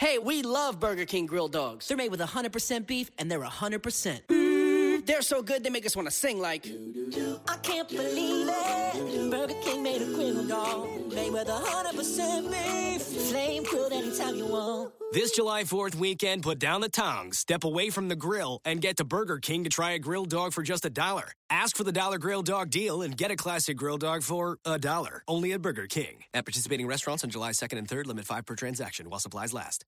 Hey, we love Burger King grilled dogs. They're made with 100% beef and they're 100%. Mm, they're so good they make us want to sing like. I can't believe it. Burger King made a grilled dog. Made with 100% beef. Flame grilled anytime you want. This July 4th weekend, put down the tongs, step away from the grill, and get to Burger King to try a grilled dog for just a dollar. Ask for the dollar grilled dog deal and get a classic grilled dog for a dollar. Only at Burger King. At participating restaurants on July 2nd and 3rd, limit 5 per transaction while supplies last.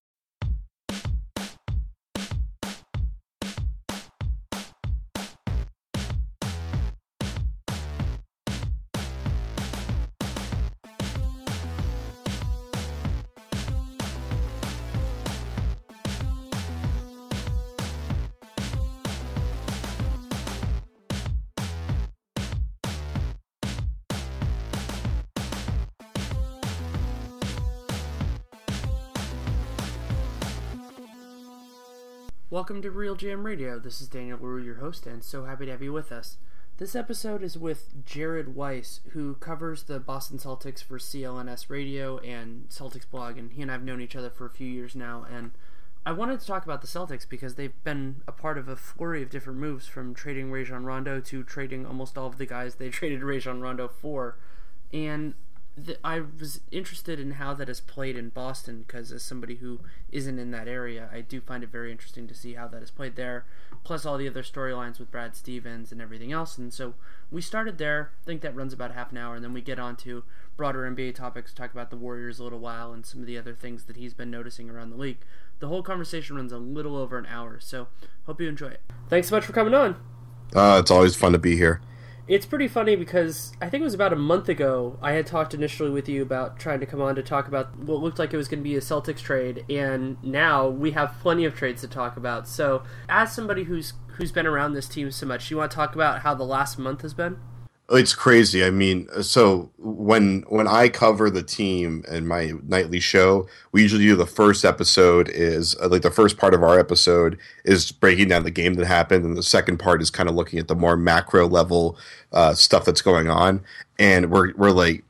Welcome to Real Jam Radio. This is Daniel LaRue, your host, and so happy to have you with us. This episode is with Jared Weiss, who covers the Boston Celtics for CLNS Radio and Celtics blog, and he and I have known each other for a few years now. And I wanted to talk about the Celtics because they've been a part of a flurry of different moves, from trading Rajon Rondo to trading almost all of the guys they traded Rajon Rondo for. And the, I was interested in how that is played in Boston because, as somebody who isn't in that area, I do find it very interesting to see how that is played there. Plus, all the other storylines with Brad Stevens and everything else. And so we started there. I think that runs about half an hour, and then we get on to broader NBA topics, talk about the Warriors a little while, and some of the other things that he's been noticing around the league. The whole conversation runs a little over an hour, so hope you enjoy it. Thanks so much for coming on. Uh, it's always fun to be here. It's pretty funny because I think it was about a month ago I had talked initially with you about trying to come on to talk about what looked like it was going to be a Celtics trade, and now we have plenty of trades to talk about. So, as somebody who's who's been around this team so much, you want to talk about how the last month has been? It's crazy. I mean, so when when I cover the team in my nightly show, we usually do the first episode is uh, like the first part of our episode is breaking down the game that happened, and the second part is kind of looking at the more macro level uh, stuff that's going on. And we're we're like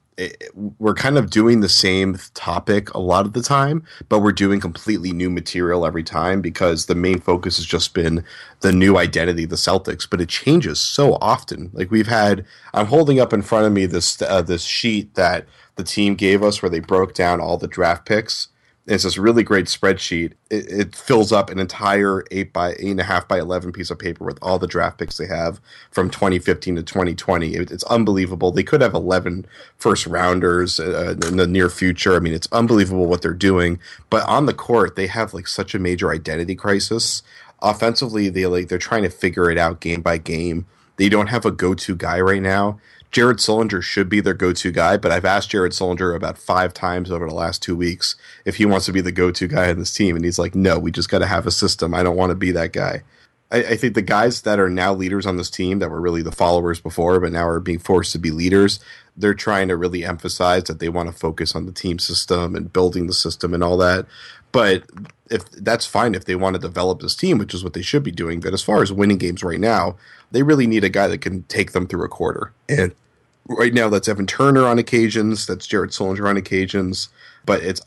we're kind of doing the same topic a lot of the time, but we're doing completely new material every time because the main focus has just been the new identity, the Celtics. But it changes so often. Like we've had, I'm holding up in front of me this uh, this sheet that the team gave us where they broke down all the draft picks it's this really great spreadsheet. It, it, fills up an entire eight by eight and a half by eleven piece of paper with all the draft picks they have from 2015 to 2020. It, it's unbelievable. They could have 11 first rounders uh, in the near future. I mean, it's unbelievable what they're doing. But on the court, they have like such a major identity crisis. Offensively, they like they're trying to figure it out game by game. They don't have a go-to guy right now. Jared Sullinger should be their go to guy, but I've asked Jared Sullinger about five times over the last two weeks if he wants to be the go to guy on this team. And he's like, no, we just got to have a system. I don't want to be that guy. I, I, think the guys that are now leaders on this team that were really the followers before, but now are being forced to be leaders, they're trying to really emphasize that they want to focus on the team system and building the system and all that. But if that's fine if they want to develop this team, which is what they should be doing. But as far as winning games right now, they really need a guy that can take them through a quarter. And right now that's Evan Turner on occasions, that's Jared Sullinger on occasions. But it's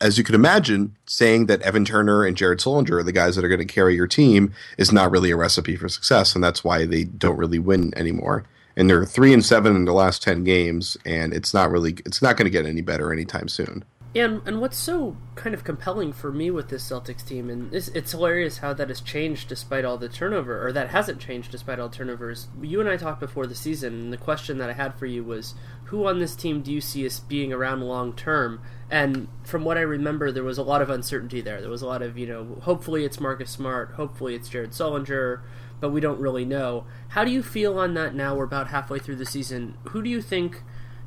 as you can imagine, saying that Evan Turner and Jared Sullinger are the guys that are going to carry your team is not really a recipe for success, and that's why they don't really win anymore. And they're three and seven in the last ten games, and it's not really it's not going to get any better anytime soon. And and what's so kind of compelling for me with this Celtics team, and it's, hilarious how that has changed despite all the turnover, or that hasn't changed despite all turnovers. You and I talked before the season, and the question that I had for you was, who on this team do you see as being around long term? And from what I remember, there was a lot of uncertainty there. There was a lot of, you know, hopefully it's Marcus Smart, hopefully it's Jared Sullinger, but we don't really know. How do you feel on that now? We're about halfway through the season. Who do you think?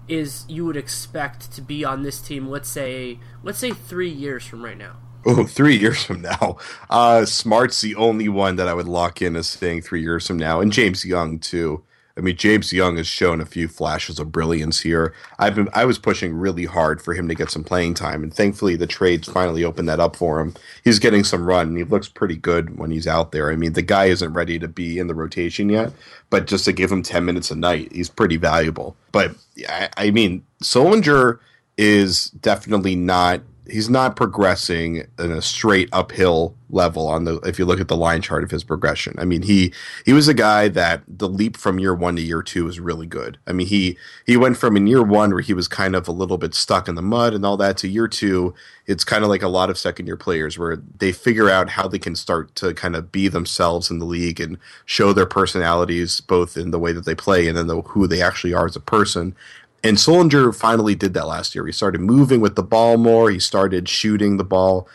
Is you would expect to be on this team let's say let's say three years from right now. Oh three years from now. Uh smart's the only one that i would lock in as saying three years from now and james young too I mean, James Young has shown a few flashes of brilliance here. I've been I was pushing really hard for him to get some playing time, and thankfully the trades finally opened that up for him. He's getting some run, and he looks pretty good when he's out there. I mean, the guy isn't ready to be in the rotation yet, but just to give him ten minutes a night, he's pretty valuable. But I, I mean, Sullinger is definitely not he's not progressing in a straight uphill level on the if you look at the line chart of his progression. I mean, he he was a guy that the leap from year 1 to year 2 was really good. I mean, he he went from in year 1 where he was kind of a little bit stuck in the mud and all that to year 2, it's kind of like a lot of second year players where they figure out how they can start to kind of be themselves in the league and show their personalities both in the way that they play and then the, who they actually are as a person and Sullinger finally did that last year. He started moving with the ball more. He started shooting the ball.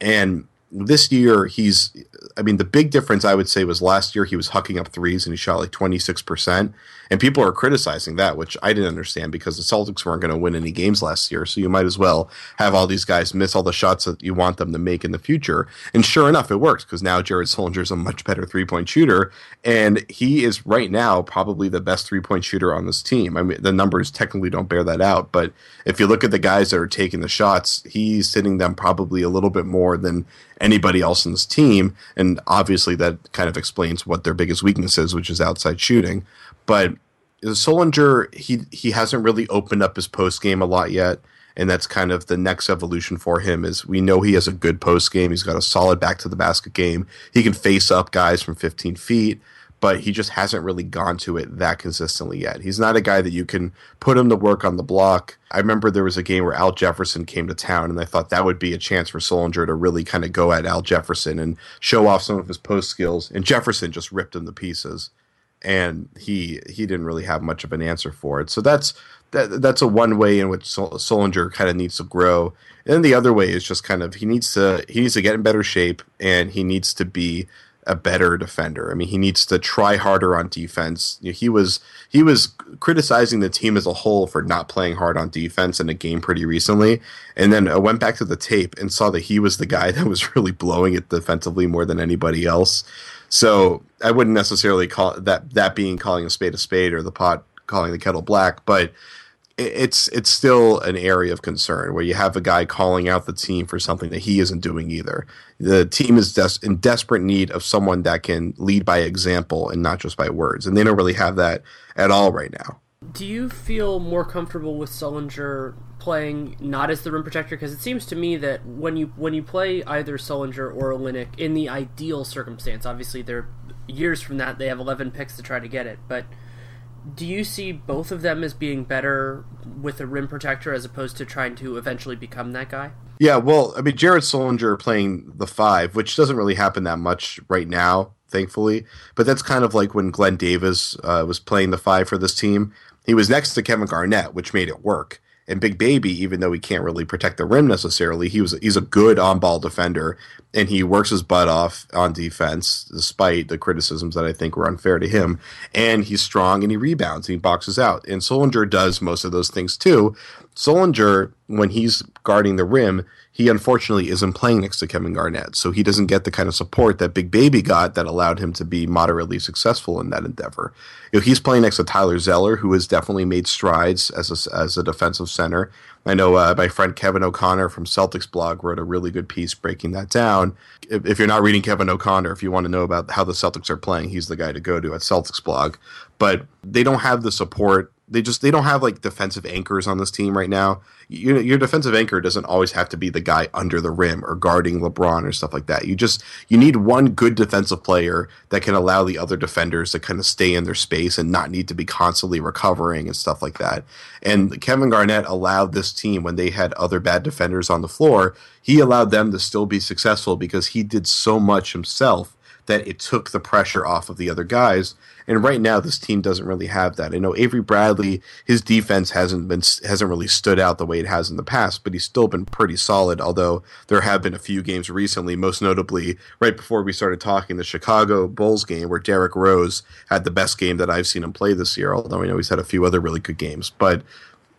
And this year, he's, I mean, the big difference I would say was last year he was hucking up threes and he shot like 26%. And people are criticizing that, which I didn't understand because the Celtics weren't going to win any games last year. So you might as well have all these guys miss all the shots that you want them to make in the future. And sure enough, it works because now Jared Sullinger is a much better three point shooter. And he is right now probably the best three point shooter on this team. I mean, the numbers technically don't bear that out. But if you look at the guys that are taking the shots, he's hitting them probably a little bit more than anybody else in this team. And obviously, that kind of explains what their biggest weakness is, which is outside shooting. But Sullinger, he he hasn't really opened up his post game a lot yet, and that's kind of the next evolution for him. Is we know he has a good post game. He's got a solid back to the basket game. He can face up guys from 15 feet, but he just hasn't really gone to it that consistently yet. He's not a guy that you can put him to work on the block. I remember there was a game where Al Jefferson came to town, and I thought that would be a chance for Sullinger to really kind of go at Al Jefferson and show off some of his post skills. And Jefferson just ripped him to pieces and he he didn't really have much of an answer for it. So that's that that's a one way in which Sol- Sullinger kind of needs to grow. And then the other way is just kind of he needs to he needs to get in better shape and he needs to be a better defender. I mean, he needs to try harder on defense. You know, he was he was criticizing the team as a whole for not playing hard on defense in a game pretty recently, and then I went back to the tape and saw that he was the guy that was really blowing it defensively more than anybody else. So I wouldn't necessarily call that that being calling a spade a spade or the pot calling the kettle black, but it's it's still an area of concern where you have a guy calling out the team for something that he isn't doing either. The team is des- in desperate need of someone that can lead by example and not just by words, and they don't really have that at all right now. Do you feel more comfortable with Sullinger playing not as the rim protector? Because it seems to me that when you when you play either Sullinger or Olynyk in the ideal circumstance, obviously they're years from that they have 11 picks to try to get it, but do you see both of them as being better with a rim protector as opposed to trying to eventually become that guy? Yeah, well, I mean, Jared Sullinger playing the five, which doesn't really happen that much right now, thankfully. But that's kind of like when Glen Davis uh, was playing the five for this team. He was next to Kevin Garnett, which made it work. And Big Baby, even though he can't really protect the rim necessarily, he was he's a good on ball defender, and he works his butt off on defense, despite the criticisms that I think were unfair to him. And he's strong and he rebounds and he boxes out. And Sullinger does most of those things too. Sullinger, when he's guarding the rim, he unfortunately isn't playing next to Kevin Garnett, so he doesn't get the kind of support that Big Baby got that allowed him to be moderately successful in that endeavor. You know, he's playing next to Tyler Zeller, who has definitely made strides as a, as a defensive center. I know uh, my friend Kevin O'Connor from Celtics blog wrote a really good piece breaking that down. If, if, you're not reading Kevin O'Connor, if you want to know about how the Celtics are playing, he's the guy to go to at Celtics blog. But they don't have the support they just they don't have like defensive anchors on this team right now. You, your defensive anchor doesn't always have to be the guy under the rim or guarding LeBron or stuff like that. You just you need one good defensive player that can allow the other defenders to kind of stay in their space and not need to be constantly recovering and stuff like that. And Kevin Garnett allowed this team when they had other bad defenders on the floor, he allowed them to still be successful because he did so much himself that it took the pressure off of the other guys. And right now, this team doesn't really have that. I know Avery Bradley, his defense hasn't been hasn't really stood out the way it has in the past, but he's still been pretty solid. Although there have been a few games recently, most notably right before we started talking, the Chicago Bulls game where Derrick Rose had the best game that I've seen him play this year. Although I know he's had a few other really good games, but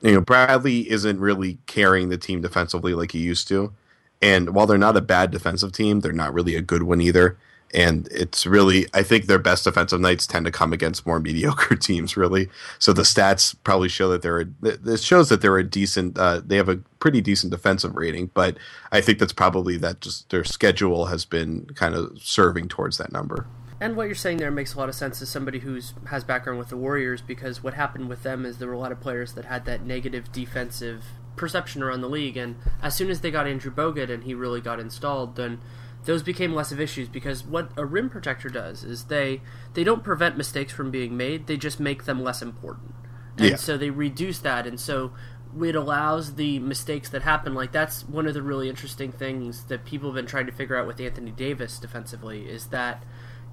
you know Bradley isn't really carrying the team defensively like he used to. And while they're not a bad defensive team, they're not really a good one either and it's really I think their best defensive nights tend to come against more mediocre teams, really. So the stats probably show that they're this shows that they're a decent uh, they have a pretty decent defensive rating, but I think that's probably that just their schedule has been kind of serving towards that number. And what you're saying there makes a lot of sense as somebody who's has background with the Warriors because what happened with them is there were a lot of players that had that negative defensive perception around the league, and as soon as they got Andrew Bogut and he really got installed, then those became less of issues because what a rim protector does is they they don't prevent mistakes from being made they just make them less important. And yeah. so they reduce that and so it allows the mistakes that happen. Like that's one of the really interesting things that people have been trying to figure out with Anthony Davis defensively is that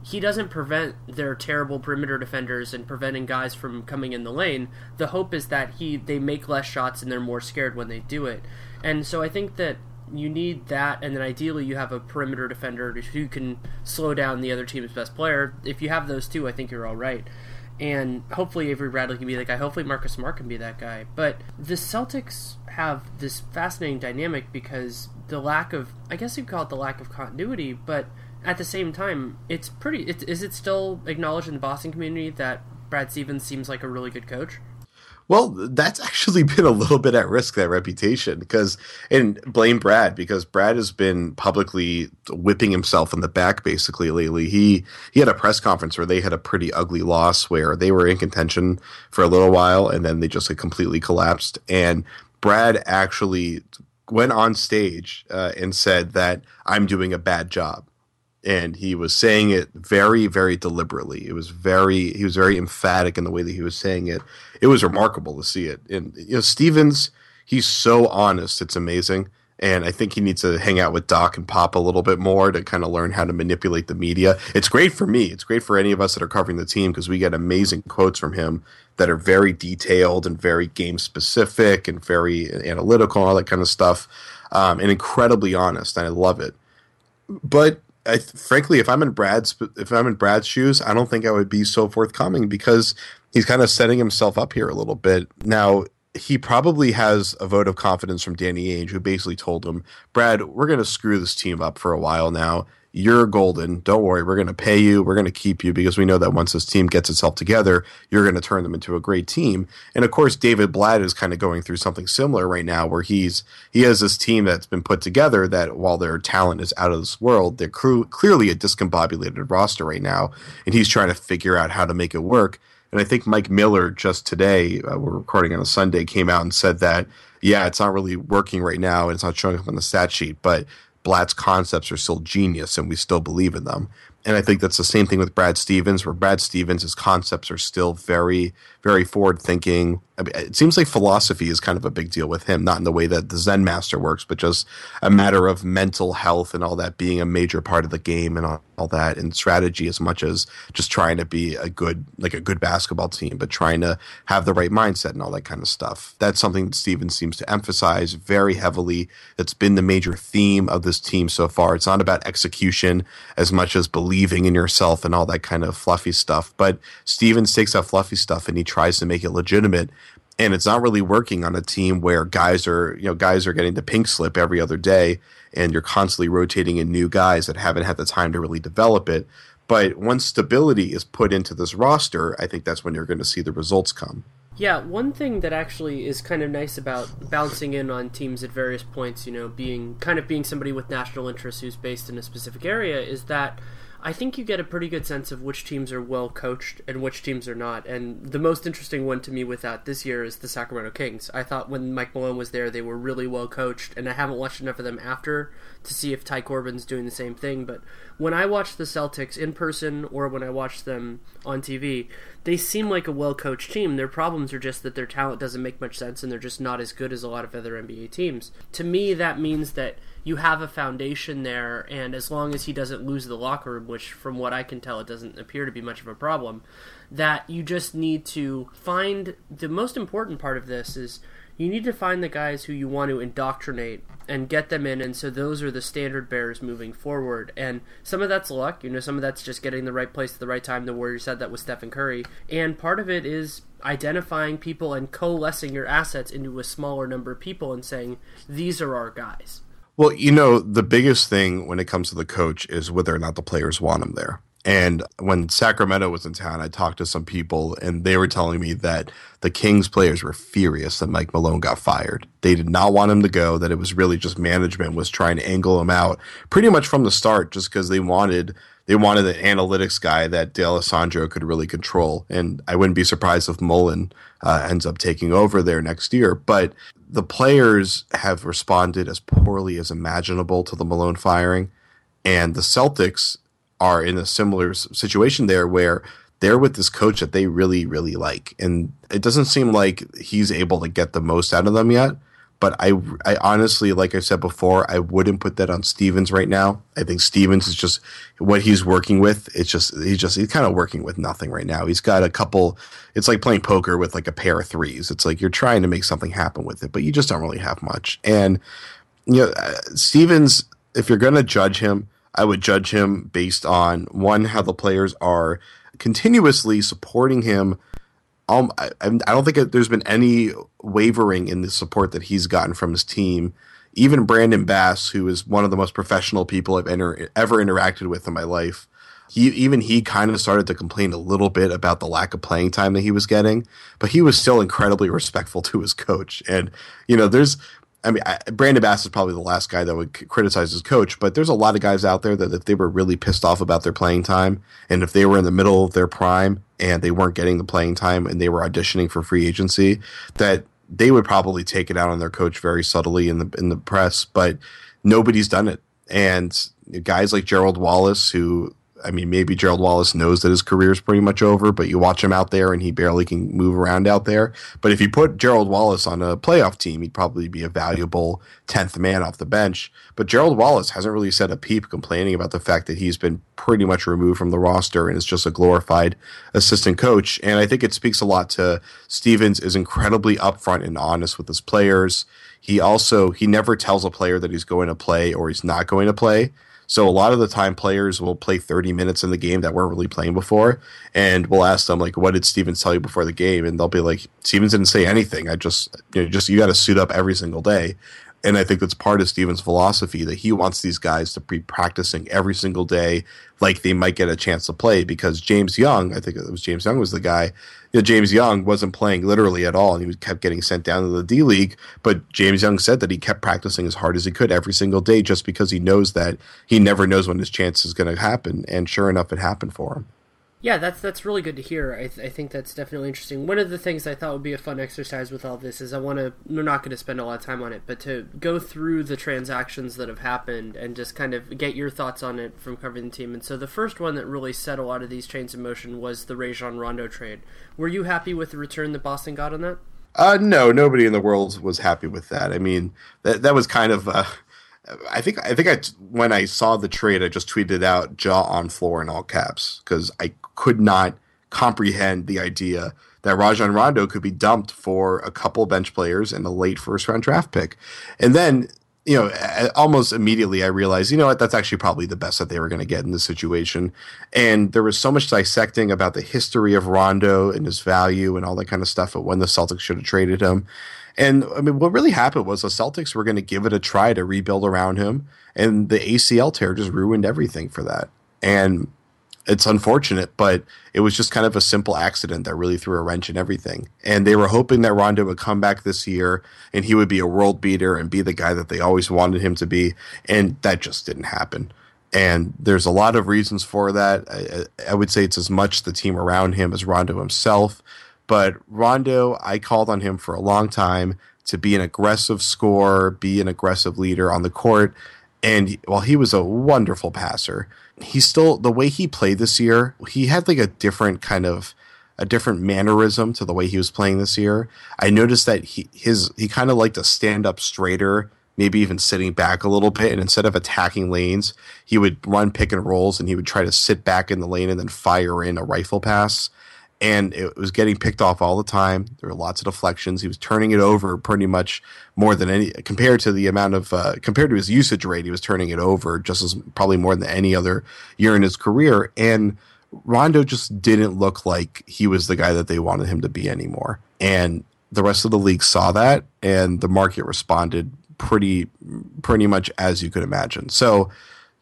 he doesn't prevent their terrible perimeter defenders and preventing guys from coming in the lane. The hope is that he they make less shots and they're more scared when they do it. And so I think that you need that, and then ideally you have a perimeter defender who can slow down the other team's best player. If you have those two, I think you're all right. And hopefully Avery Bradley can be that guy. Hopefully Marcus Smart can be that guy. But the Celtics have this fascinating dynamic because the lack of, I guess you'd call it the lack of continuity, but at the same time, it's pretty. It, is it still acknowledged in the Boston community that Brad Stevens seems like a really good coach? Well, that's actually been a little bit at risk that reputation because and blame Brad because Brad has been publicly whipping himself in the back basically lately. He he had a press conference where they had a pretty ugly loss where they were in contention for a little while and then they just like, completely collapsed and Brad actually went on stage uh, and said that I'm doing a bad job and he was saying it very very deliberately. It was very he was very emphatic in the way that he was saying it. It was remarkable to see it. And you know stevens he's so honest it's amazing. And i think he needs to hang out with doc and pop a little bit more to kind of learn how to manipulate the media. It's great for me. It's great for any of us that are covering the team because we get amazing quotes from him that are very detailed and very game specific and very analytical all that kind of stuff. Um, and incredibly honest and i love it. But I, frankly, if I'm in Brad's if I'm in Brad's shoes, I don't think I would be so forthcoming because he's kind of setting himself up here a little bit. Now, he probably has a vote of confidence from Danny Ainge, who basically told him, "Brad, we're going to screw this team up for a while now you're golden. Don't worry. We're going to pay you. We're going to keep you because we know that once this team gets itself together, you're going to turn them into a great team. And of course, David Blatt is kind of going through something similar right now where he's, he has this team that's been put together that while their talent is out of this world, they're clearly a discombobulated roster right now. And he's trying to figure out how to make it work. And I think Mike Miller just today, uh, we're recording on a Sunday, came out and said that, yeah, it's not really working right now and it's not showing up on the stat sheet, but Blatt's concepts are still genius and we still believe in them. And I think that's the same thing with Brad Stevens, where Brad Stevens' his concepts are still very, very forward thinking. I mean, it seems like philosophy is kind of a big deal with him, not in the way that the Zen master works, but just a matter of mental health and all that being a major part of the game and all, all that, and strategy as much as just trying to be a good, like a good basketball team, but trying to have the right mindset and all that kind of stuff. That's something Stevens seems to emphasize very heavily. That's been the major theme of this team so far. It's not about execution as much as belief believing in yourself and all that kind of fluffy stuff. But Stevens takes that fluffy stuff and he tries to make it legitimate. And it's not really working on a team where guys are, you know, guys are getting the pink slip every other day and you're constantly rotating in new guys that haven't had the time to really develop it. But once stability is put into this roster, I think that's when you're going to see the results come. Yeah, one thing that actually is kind of nice about bouncing in on teams at various points, you know, being kind of being somebody with national interest who's based in a specific area, is that I think you get a pretty good sense of which teams are well coached and which teams are not. And the most interesting one to me with that this year is the Sacramento Kings. I thought when Mike Malone was there, they were really well coached, and I haven't watched enough of them after to see if Ty Corbin's doing the same thing. But when I watch the Celtics in person or when I watch them on TV, they seem like a well coached team. Their problems are just that their talent doesn't make much sense and they're just not as good as a lot of other NBA teams. To me, that means that you have a foundation there, and as long as he doesn't lose the locker room, which from what I can tell, it doesn't appear to be much of a problem, that you just need to find the most important part of this is you need to find the guys who you want to indoctrinate and get them in and so those are the standard bearers moving forward. And some of that's luck you know some of that's just getting the right place at the right time. The warriors said that with stephen curry. And part of it is identifying people and coalescing your assets into a smaller number of people and saying these are our guys well, you know, the biggest thing when it comes to the coach is whether or not the players want him there. And when Sacramento was in town, I talked to some people and they were telling me that the Kings players were furious that Mike Malone got fired. They did not want him to go, that it was really just management was trying to angle him out pretty much from the start just because they wanted they wanted an analytics guy that D'Alessandro could really control. And I wouldn't be surprised if Mullin uh, ends up taking over there next year. But the players have responded as poorly as imaginable to the Malone firing, and the Celtics are in a similar situation there where they're with this coach that they really, really like, and it doesn't seem like he's able to get the most out of them yet. But I, I honestly, like I said before, I wouldn't put that on Stevens right now. I think Stevens is just what he's working with. It's just he's just he's kind of working with nothing right now. He's got a couple. It's like playing poker with like a pair of threes. It's like you're trying to make something happen with it, but you just don't really have much. And you know, uh, Stevens, if you're going to judge him, I would judge him based on one how the players are continuously supporting him um, I, I don't think there's been any wavering in the support that he's gotten from his team. Even Brandon Bass, who is one of the most professional people I've ever interacted with in my life, he even he kind of started to complain a little bit about the lack of playing time that he was getting, but he was still incredibly respectful to his coach. And you know, there's I mean, I, Brandon Bass is probably the last guy that would criticize his coach, but there's a lot of guys out there that if they were really pissed off about their playing time, and if they were in the middle of their prime and they weren't getting the playing time and they were auditioning for free agency, that they would probably take it out on their coach very subtly in the in the press. But nobody's done it, and guys like Gerald Wallace, who I mean, maybe Gerald Wallace knows that his career is pretty much over, but you watch him out there and he barely can move around out there. But if you put Gerald Wallace on a playoff team, he'd probably be a valuable 10th man off the bench. But Gerald Wallace hasn't really said a peep complaining about the fact that he's been pretty much removed from the roster and is just a glorified assistant coach. And I think it speaks a lot to Stevens is incredibly upfront and honest with his players. He also, he never tells a player that he's going to play or he's not going to play so a lot of the time, players will play 30 minutes in the game that weren't really playing before, and we'll ask them like, "What did Stevens tell you before the game?" And they'll be like, "Stevens didn't say anything. I just, you know, just you got to suit up every single day." And I think that's part of Stevens' philosophy that he wants these guys to be practicing every single day, like they might get a chance to play. Because James Young, I think it was James Young, was the guy. You know, James Young wasn't playing literally at all, and he kept getting sent down to the D League. But James Young said that he kept practicing as hard as he could every single day, just because he knows that he never knows when his chance is going to happen. And sure enough, it happened for him. Yeah, that's that's really good to hear. I, th- I think that's definitely interesting. One of the things I thought would be a fun exercise with all this is I want to. We're not going to spend a lot of time on it, but to go through the transactions that have happened and just kind of get your thoughts on it from covering the team. And so the first one that really set a lot of these chains in motion was the Rajon Rondo trade. Were you happy with the return that Boston got on that? Uh, no, nobody in the world was happy with that. I mean, that that was kind of. Uh I think I think I when I saw the trade, I just tweeted out "jaw on floor" in all caps because I could not comprehend the idea that Rajon Rondo could be dumped for a couple bench players and a late first round draft pick, and then you know almost immediately I realized you know what that's actually probably the best that they were going to get in this situation, and there was so much dissecting about the history of Rondo and his value and all that kind of stuff. But when the Celtics should have traded him. And I mean, what really happened was the Celtics were going to give it a try to rebuild around him, and the ACL tear just ruined everything for that. And it's unfortunate, but it was just kind of a simple accident that really threw a wrench in everything. And they were hoping that Rondo would come back this year and he would be a world beater and be the guy that they always wanted him to be. And that just didn't happen. And there's a lot of reasons for that. I, I, would say it's as much the team around him as Rondo himself. But Rondo, I called on him for a long time to be an aggressive scorer, be an aggressive leader on the court. And while he was a wonderful passer, he still, the way he played this year, he had like a different kind of a different mannerism to the way he was playing this year. I noticed that he his he kind of liked to stand up straighter, maybe even sitting back a little bit, and instead of attacking lanes, he would run pick and rolls and he would try to sit back in the lane and then fire in a rifle pass. And it was getting picked off all the time. There were lots of deflections. He was turning it over pretty much more than any compared to the amount of uh, compared to his usage rate. He was turning it over just as probably more than any other year in his career. And Rondo just didn't look like he was the guy that they wanted him to be anymore. And the rest of the league saw that and the market responded pretty pretty much as you could imagine. So,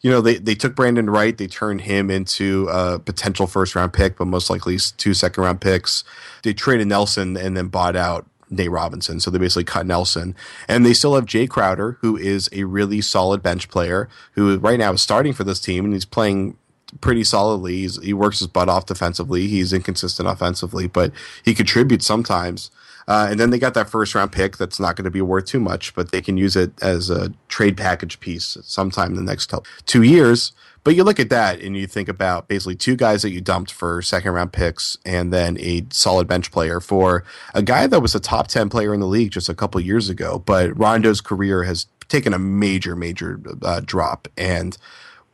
you know, they, they took Brandan Wright, they turned him into a potential first round pick, but most likely two second round picks. They traded Nelson and then bought out Nate Robinson. So they basically cut Nelson. And they still have Jae Crowder, who is a really solid bench player, who right now is starting for this team and he's playing pretty solidly. He's, he works his butt off defensively. He's inconsistent offensively, but he contributes sometimes. Uh, and then they got that first round pick that's not going to be worth too much, but they can use it as a trade package piece sometime in the next two years. But you look at that and you think about basically two guys that you dumped for second round picks and then a solid bench player for a guy that was a top 10 player in the league just a couple years ago. But Rondo's career has taken a major, major uh, drop. And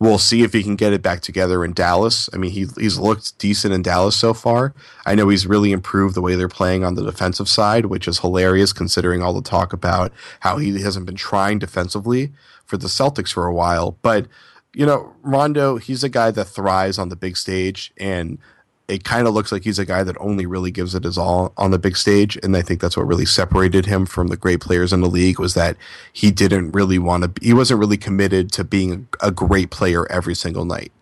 We'll see if he can get it back together in Dallas. I mean, he, he's looked decent in Dallas so far. I know he's really improved the way they're playing on the defensive side, which is hilarious considering all the talk about how he hasn't been trying defensively for the Celtics for a while. But, you know, Rondo, he's a guy that thrives on the big stage. And it kind of looks like he's a guy that only really gives it his all on the big stage and i think that's what really separated him from the great players in the league was that he didn't really want to he wasn't really committed to being a great player every single night.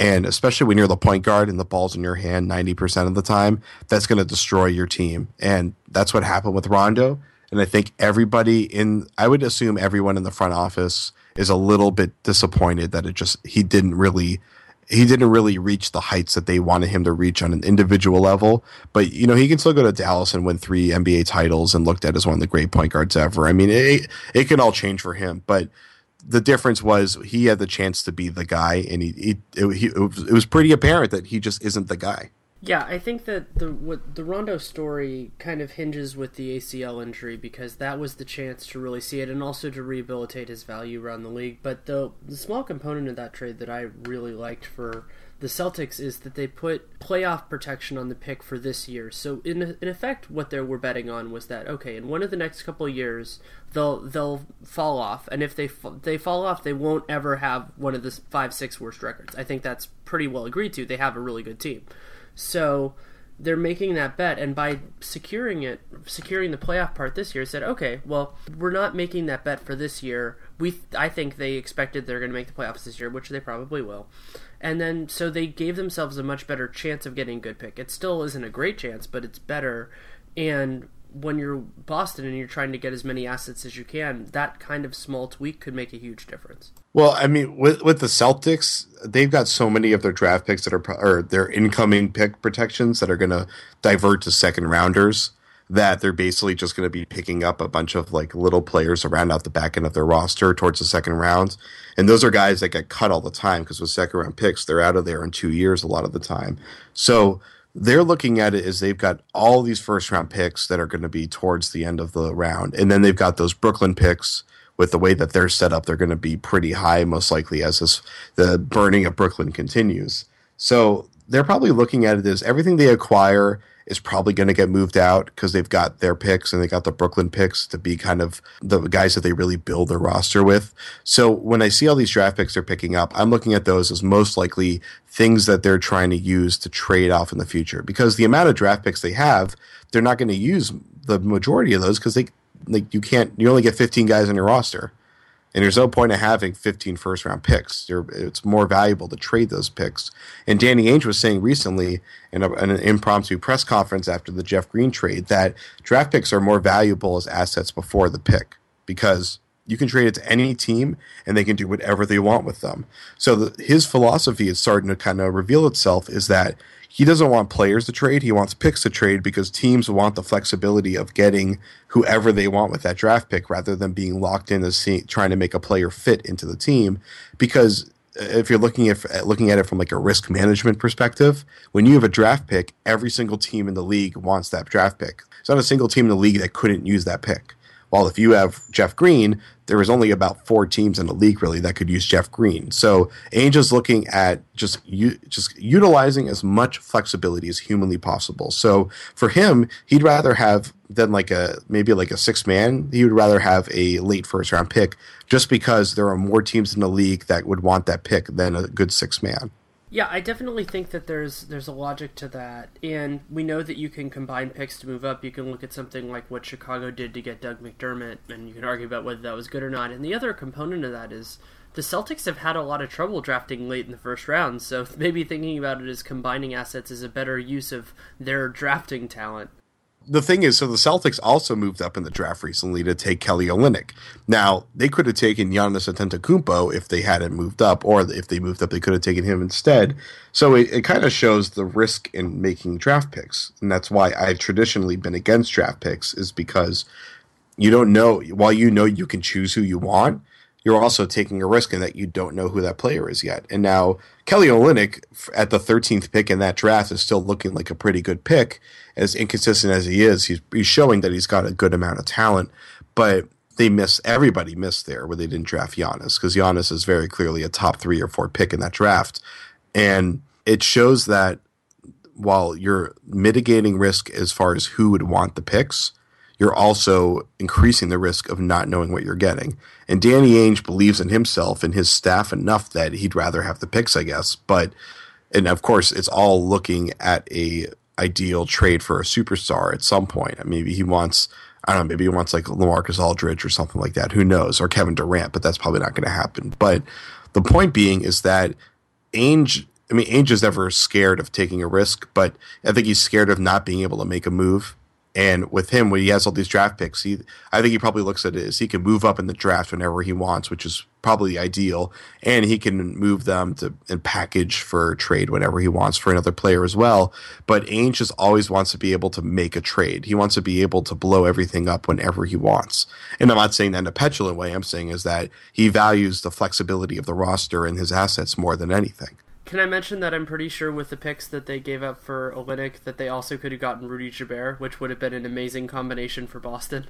And especially when you're the point guard and the ball's in your hand 90% of the time that's going to destroy your team. And that's what happened with rondo. And i think everybody in i would assume everyone in the front office is a little bit disappointed that it just he didn't really he didn't really reach the heights that they wanted him to reach on an individual level. But you know, he can still go to Dallas and win three NBA titles and looked at as one of the great point guards ever. I mean, it it can all change for him, but the difference was he had the chance to be the guy, and he, he, it, he it, was, it was pretty apparent that he just isn't the guy. Yeah, I think that the what the Rondo story kind of hinges with the ACL injury because that was the chance to really see it and also to rehabilitate his value around the league. But the the small component of that trade that I really liked for the Celtics is that they put playoff protection on the pick for this year. So in in effect, what they were betting on was that okay, in one of the next couple of years, they'll they'll fall off, and if they they fall off, they won't ever have one of the five six worst records. I think that's pretty well agreed to. They have a really good team. So they're making that bet, and by securing it, securing the playoff part this year, said, okay, well, we're not making that bet for this year. We, I think they expected they're going to make the playoffs this year, which they probably will. And then, so they gave themselves a much better chance of getting a good pick. It still isn't a great chance, but it's better. And when you're Boston and you're trying to get as many assets as you can, that kind of small tweak could make a huge difference. Well, I mean, with with the Celtics, they've got so many of their draft picks that are or their incoming pick protections that are going to divert to second rounders. That they're basically just going to be picking up a bunch of like little players around out the back end of their roster towards the second round, and those are guys that get cut all the time because with second round picks, they're out of there in two years a lot of the time. So they're looking at it as they've got all these first round picks that are going to be towards the end of the round, and then they've got those Brooklyn picks with the way that they're set up, they're going to be pretty high, most likely, as this, the burning of Brooklyn continues. So they're probably looking at it as everything they acquire is probably going to get moved out because they've got their picks and they got the Brooklyn picks to be kind of the guys that they really build their roster with. So when I see all these draft picks they're picking up, I'm looking at those as most likely things that they're trying to use to trade off in the future because the amount of draft picks they have, they're not going to use the majority of those because they like you can't you only get 15 guys on your roster. And there's no point of having 15 first round picks. You're, it's more valuable to trade those picks. And Danny Ainge was saying recently in, a, in, an impromptu press conference after the Jeff Green trade that draft picks are more valuable as assets before the pick because You can trade it to any team, and they can do whatever they want with them. So the, his philosophy is starting to kind of reveal itself is that he doesn't want players to trade. He wants picks to trade because teams want the flexibility of getting whoever they want with that draft pick rather than being locked in see, trying to make a player fit into the team. Because uh, if you're looking at uh, looking at it from like a risk management perspective, when you have a draft pick, every single team in the league wants that draft pick. There's not a single team in the league that couldn't use that pick. While if you have Jeff Green, there is only about four teams in the league really that could use Jeff Green. So Ainge's looking at just u- just utilizing as much flexibility as humanly possible. So for him, he'd rather have than like a maybe like a six man. He would rather have a late first round pick just because there are more teams in the league that would want that pick than a good six man. Yeah, I definitely think that there's there's a logic to that, and we know that you can combine picks to move up. You can look at something like what Chicago did to get Doug McDermott, and you can argue about whether that was good or not. And the other component of that is the Celtics have had a lot of trouble drafting late in the first round, so maybe thinking about it as combining assets is a better use of their drafting talent the thing is, so the Celtics also moved up in the draft recently to take Kelly Olynyk. Now they could have taken Giannis Antetokounmpo if they hadn't moved up, or if they moved up, they could have taken him instead. So it, it kind of shows the risk in making draft picks, and that's why I've traditionally been against draft picks, is because you don't know. While you know you can choose who you want, you're also taking a risk in that you don't know who that player is yet. And now Kelly Olynyk at the 13th pick in that draft is still looking like a pretty good pick. As inconsistent as he is, he's, he's showing that he's got a good amount of talent. But they miss everybody missed there where they didn't draft Giannis because Giannis is very clearly a top three or four pick in that draft. And it shows that while you're mitigating risk as far as who would want the picks, you're also increasing the risk of not knowing what you're getting. And Danny Ainge believes in himself and his staff enough that he'd rather have the picks, I guess. But and of course, it's all looking at a ideal trade for a superstar at some point. Maybe he wants I don't know, maybe he wants like LaMarcus Aldridge or something like that. Who knows? Or Kevin Durant, but that's probably not going to happen. But the point being is that Ainge I mean, Ainge is never scared of taking a risk, but I think he's scared of not being able to make a move. And with him, when he has all these draft picks, he I think he probably looks at it as he can move up in the draft whenever he wants, which is probably ideal. And he can move them to and package for trade whenever he wants for another player as well. But Ainge just always wants to be able to make a trade. He wants to be able to blow everything up whenever he wants. And I'm not saying that in a petulant way. I'm saying is that he values the flexibility of the roster and his assets more than anything. Can I mention that I'm pretty sure with the picks that they gave up for Olynyk that they also could have gotten Rudy Gobert, which would have been an amazing combination for Boston.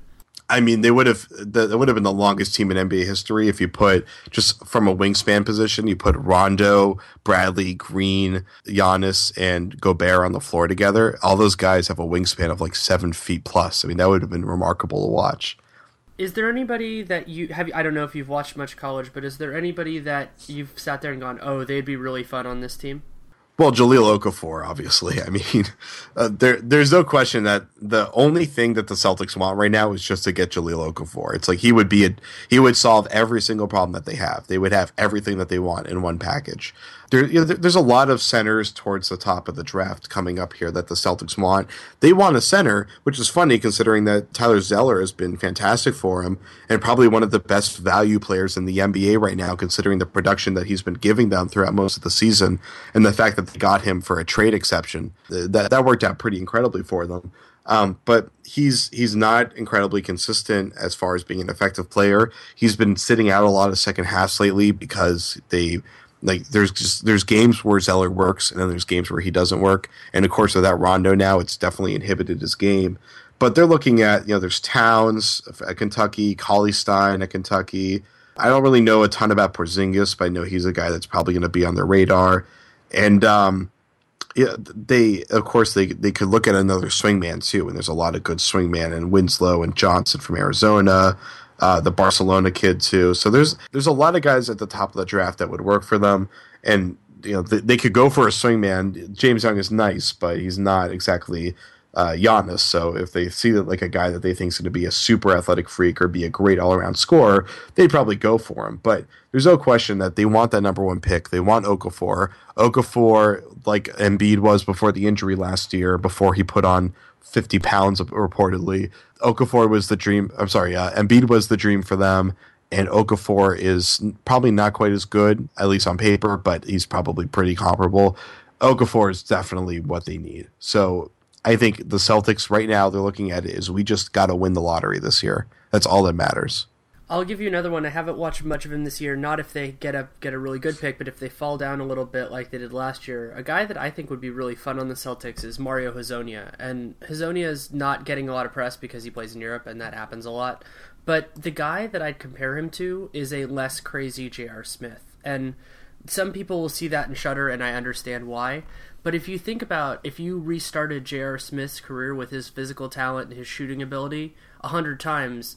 I mean, they would have that would have been the longest team in NBA history if you put just from a wingspan position, you put Rondo, Bradley, Green, Giannis, and Gobert on the floor together. All those guys have a wingspan of like seven feet plus. I mean, that would have been remarkable to watch. Is there anybody that you have? I don't know if you've watched much college, but is there anybody that you've sat there and gone, "Oh, they'd be really fun on this team"? Well, Jahlil Okafor, obviously. I mean, uh, there there's no question that the only thing that the Celtics want right now is just to get Jahlil Okafor. It's like he would be a, he would solve every single problem that they have. They would have everything that they want in one package there, you know, there's a lot of centers towards the top of the draft coming up here that the Celtics want. They want a center, which is funny considering that Tyler Zeller has been fantastic for him and probably one of the best value players in the NBA right now, considering the production that he's been giving them throughout most of the season and the fact that they got him for a trade exception. That that worked out pretty incredibly for them. Um, but he's he's not incredibly consistent as far as being an effective player. He's been sitting out a lot of second halves lately because they like there's just there's games where Zeller works and then there's games where he doesn't work. And of course, without Rondo now, it's definitely inhibited his game. But they're looking at you know there's Towns at Kentucky, Cauley Stein at Kentucky. I don't really know a ton about Porzingis, but I know he's a guy that's probably going to be on their radar. And um, yeah, they of course they they could look at another swingman too, and there's a lot of good swingman and Winslow and Johnson from Arizona uh, the Barcelona kid too. So there's there's a lot of guys at the top of the draft that would work for them, and you know they, they could go for a swingman. James Young is nice, but he's not exactly uh, Giannis. So if they see that like a guy that they think is going to be a super athletic freak or be a great all around scorer, they'd probably go for him. But there's no question that they want that number one pick. They want Okafor. Okafor, like Embiid was before the injury last year, before he put on 50 pounds reportedly. Okafor was the dream. I'm sorry, uh, Embiid was the dream for them, and Okafor is probably not quite as good, at least on paper, but he's probably pretty comparable. Okafor is definitely what they need. So I think the Celtics right now they're looking at it is we just got to win the lottery this year. That's all that matters. I'll give you another one. I haven't watched much of him this year. Not if they get a get a really good pick, but if they fall down a little bit like they did last year. A guy that I think would be really fun on the Celtics is Mario Hezonja, and Hezonja is not getting a lot of press because he plays in Europe, and that happens a lot. But the guy that I'd compare him to is a less crazy J.R. Smith, and some people will see that and shudder, and I understand why. But if you think about if you restarted J.R. Smith's career with his physical talent and his shooting ability a hundred times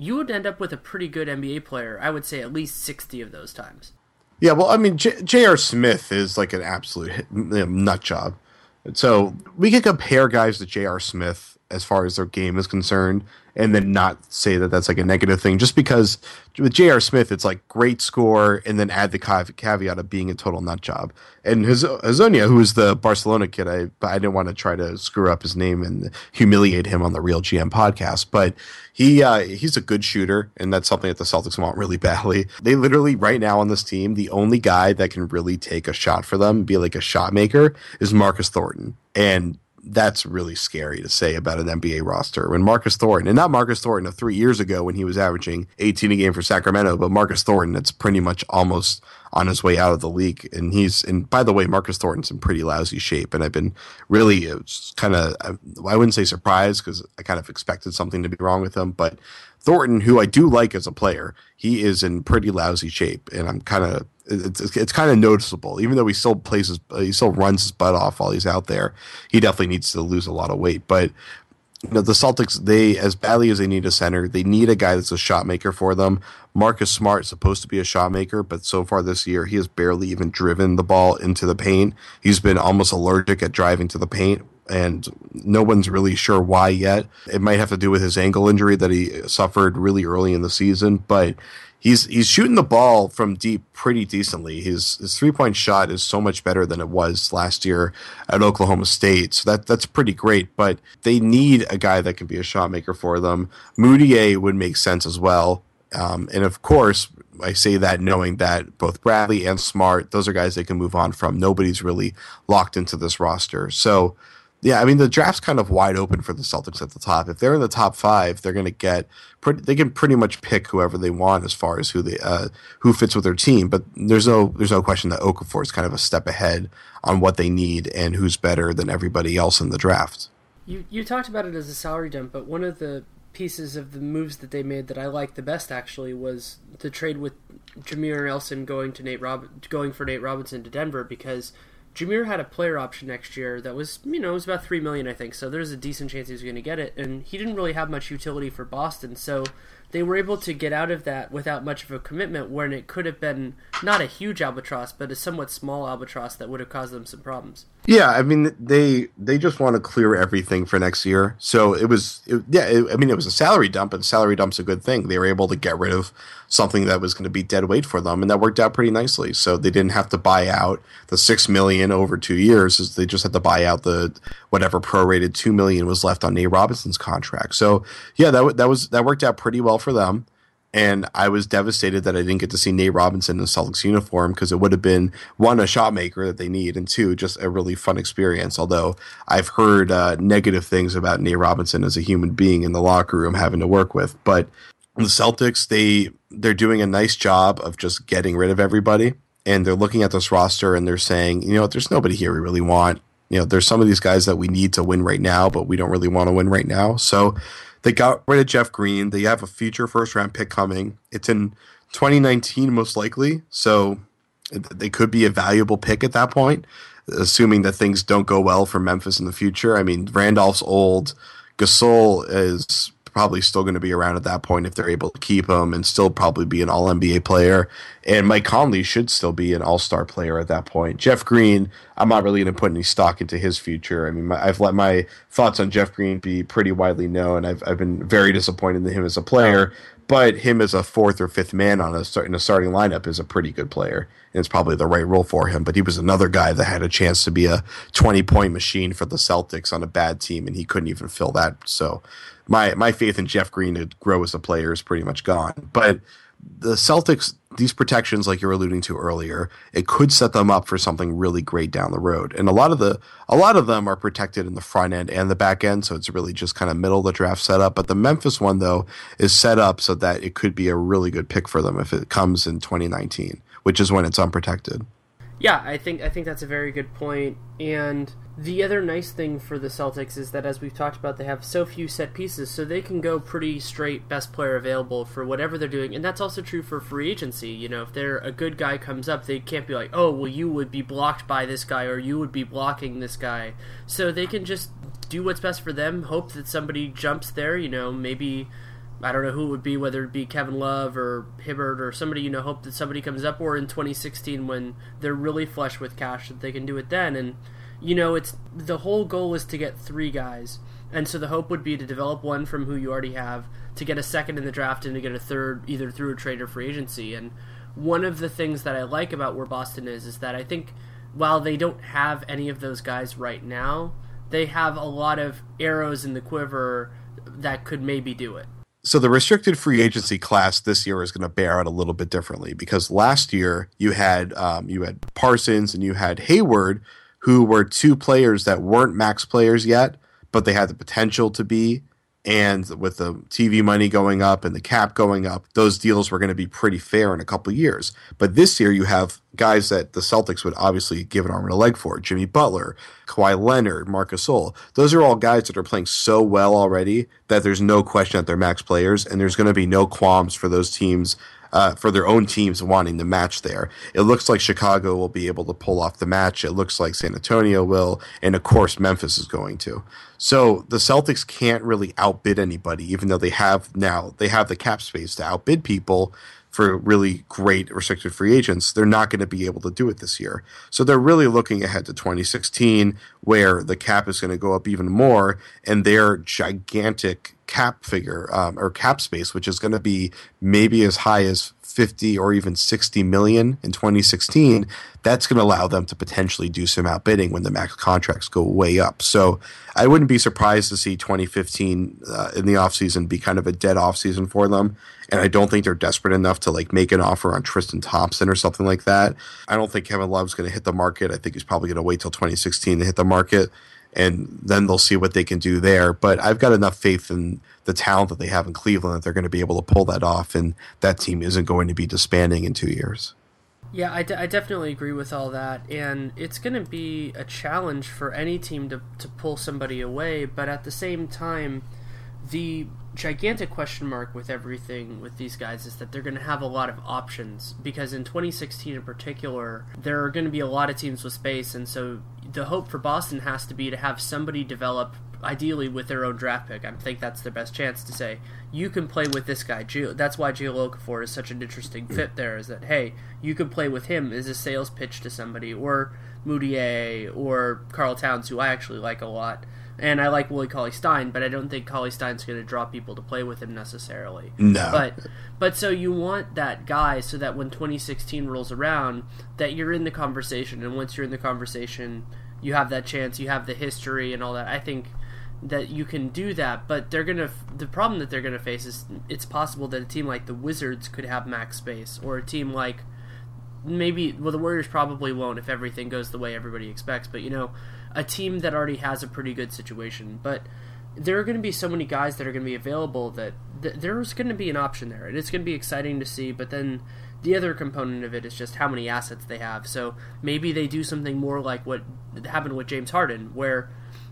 you would end up with a pretty good NBA player. I would say at least 60 of those times. Yeah, well, I mean, J.R. Smith is like an absolute nut job. So we can compare guys to J.R. Smith as far as their game is concerned, and then not say that that's like a negative thing. Just because with J.R. Smith, it's like great score, and then add the caveat of being a total nut job. And Hezonja, who is the Barcelona kid, I I didn't want to try to screw up his name and humiliate him on the Real GM podcast, but he uh, he's a good shooter, and that's something that the Celtics want really badly. They literally right now on this team, the only guy that can really take a shot for them, be like a shot maker, is Marcus Thornton, and that's really scary to say about an NBA roster. When Marcus Thornton, and not Marcus Thornton of three years ago when he was averaging 18 a game for Sacramento, but Marcus Thornton that's pretty much almost on his way out of the league. And he's, and by the way, Marcus Thornton's in pretty lousy shape. And I've been really uh, kind of, I wouldn't say surprised because I kind of expected something to be wrong with him, but Thornton, who I do like as a player, he is in pretty lousy shape, and I'm kind of it's, it's kind of noticeable. Even though he still plays his, he still runs his butt off while he's out there. He definitely needs to lose a lot of weight. But you know, the Celtics, they as badly as they need a center, they need a guy that's a shot maker for them. Marcus Smart is supposed to be a shot maker, but so far this year, he has barely even driven the ball into the paint. He's been almost allergic at driving to the paint, and no one's really sure why yet. It might have to do with his ankle injury that he suffered really early in the season, but he's he's shooting the ball from deep pretty decently. His his three point shot is so much better than it was last year at Oklahoma State. So that that's pretty great. But they need a guy that can be a shot maker for them. Mudiay would make sense as well. Um, and of course, I say that knowing that both Bradley and Smart, those are guys they can move on from. Nobody's really locked into this roster. So yeah, I mean the draft's kind of wide open for the Celtics at the top. If they're in the top five, they're going to get pretty, they can pretty much pick whoever they want as far as who they uh, who fits with their team. But there's no there's no question that Okafor is kind of a step ahead on what they need and who's better than everybody else in the draft. You you talked about it as a salary dump, but one of the pieces of the moves that they made that I liked the best actually was the trade with Jameer Nelson going to Nate Rob going for Nate Robinson to Denver because Jameer had a player option next year that was, you know, it was about three million, I think. So there's a decent chance he was going to get it, and he didn't really have much utility for Boston. So they were able to get out of that without much of a commitment when it could have been not a huge albatross but a somewhat small albatross that would have caused them some problems yeah i mean they they just want to clear everything for next year. So it was it, yeah it, i mean it was a salary dump and salary dump's a good thing. They were able to get rid of something that was going to be dead weight for them and that worked out pretty nicely. So they didn't have to buy out the six million over two years they just had to buy out the whatever prorated two million was left on nate robinson's contract. So yeah that, that was that worked out pretty well for them. And I was devastated that I didn't get to see Nate Robinson in the Celtics uniform because it would have been one, a shot maker that they need, and two, just a really fun experience. Although I've heard uh, negative things about Nate Robinson as a human being in the locker room having to work with. But the Celtics, they they're doing a nice job of just getting rid of everybody. And they're looking at this roster and they're saying, you know, there's nobody here we really want. You know, there's some of these guys that we need to win right now, but we don't really want to win right now. So they got rid of Jeff Green. They have a future first round pick coming. It's in 2019, most likely. So they could be a valuable pick at that point, assuming that things don't go well for Memphis in the future. I mean, Randolph's old. Gasol is probably still going to be around at that point if they're able to keep him and still probably be an all NBA player. And Mike Conley should still be an all star player at that point. Jeff Green, I'm not really going to put any stock into his future. I mean, my, I've let my thoughts on Jeff Green be pretty widely known. I've, I've been very disappointed in him as a player, but him as a fourth or fifth man on a in a starting lineup is a pretty good player, and it's probably the right role for him. But he was another guy that had a chance to be a 20 point machine for the Celtics on a bad team, and he couldn't even fill that. So my my faith in Jeff Green to grow as a player is pretty much gone. But the Celtics, these protections, like you're alluding to earlier, it could set them up for something really great down the road. And a lot of the a lot of them are protected in the front end and the back end, so it's really just kind of middle of the draft setup. But the Memphis one though is set up so that it could be a really good pick for them if it comes in 2019, which is when it's unprotected. Yeah, I think I think that's a very good point. And the other nice thing for the Celtics is that, as we've talked about, they have so few set pieces, so they can go pretty straight best player available for whatever they're doing. And that's also true for free agency. You know, if they're a good guy comes up, they can't be like, oh, well, you would be blocked by this guy or you would be blocking this guy. So they can just do what's best for them, hope that somebody jumps there. You know, maybe I don't know who it would be, whether it be Kevin Love or Hibbert or somebody, you know, hope that somebody comes up, or in 2016 when they're really flush with cash that they can do it then. And, you know, it's the whole goal is to get three guys. And so the hope would be to develop one from who you already have, to get a second in the draft, and to get a third either through a trade or free agency. And one of the things that I like about where Boston is is that I think while they don't have any of those guys right now, they have a lot of arrows in the quiver that could maybe do it so the restricted free agency class this year is going to bear out a little bit differently because last year you had um, you had Parsons and you had Hayward, who were two players that weren't max players yet, but they had the potential to be. And with the TV money going up and the cap going up, those deals were going to be pretty fair in a couple years. But this year, you have guys that the Celtics would obviously give an arm and a leg for Jimmy Butler, Kawhi Leonard, Marcus Gasol. Those are all guys that are playing so well already that there's no question that they're max players, and there's going to be no qualms for those teams uh, for their own teams wanting to match there. It looks like Chicago will be able to pull off the match. It looks like San Antonio will, and of course Memphis is going to. So the Celtics can't really outbid anybody, even though they have now they have the cap space to outbid people for really great restricted free agents, they're not going to be able to do it this year. So they're really looking ahead to 2016, where the cap is going to go up even more, and their gigantic cap figure um, or cap space, which is going to be maybe as high as 50 or even 60 million in 2016, that's going to allow them to potentially do some outbidding when the max contracts go way up. So I wouldn't be surprised to see 2015 uh, in the offseason be kind of a dead offseason for them. And I don't think they're desperate enough to like make an offer on Tristan Thompson or something like that. I don't think Kevin Love's going to hit the market. I think he's probably going to wait till 2016 to hit the market and then they'll see what they can do there. But I've got enough faith in the talent that they have in Cleveland that they're going to be able to pull that off, and that team isn't going to be disbanding in two years. Yeah, I, d- I definitely agree with all that, and it's going to be a challenge for any team to, to pull somebody away, but at the same time, the gigantic question mark with everything with these guys is that they're going to have a lot of options because in 2016 in particular there are going to be a lot of teams with space and so the hope for Boston has to be to have somebody develop ideally with their own draft pick. I think that's their best chance to say you can play with this guy. That's why Jahlil Okafor is such an interesting fit. There is that hey, you can play with him as a sales pitch to somebody, or Mudiay, or Karl Towns, who I actually like a lot. And I like Willie Cauley Stein, but I don't think Cauley Stein's going to draw people to play with him necessarily. No. But but so you want that guy so that when 2016 rolls around, that you're in the conversation, and once you're in the conversation, you have that chance, you have the history and all that. I think that you can do that, but they're gonna. The problem that they're gonna face is it's possible that a team like the Wizards could have max space, or a team like maybe well the Warriors probably won't if everything goes the way everybody expects. But you know, a team that already has a pretty good situation, but there are going to be so many guys that are going to be available that th- there's going to be an option there, and it's going to be exciting to see. But then the other component of it is just how many assets they have. So maybe they do something more like what happened with James Harden, where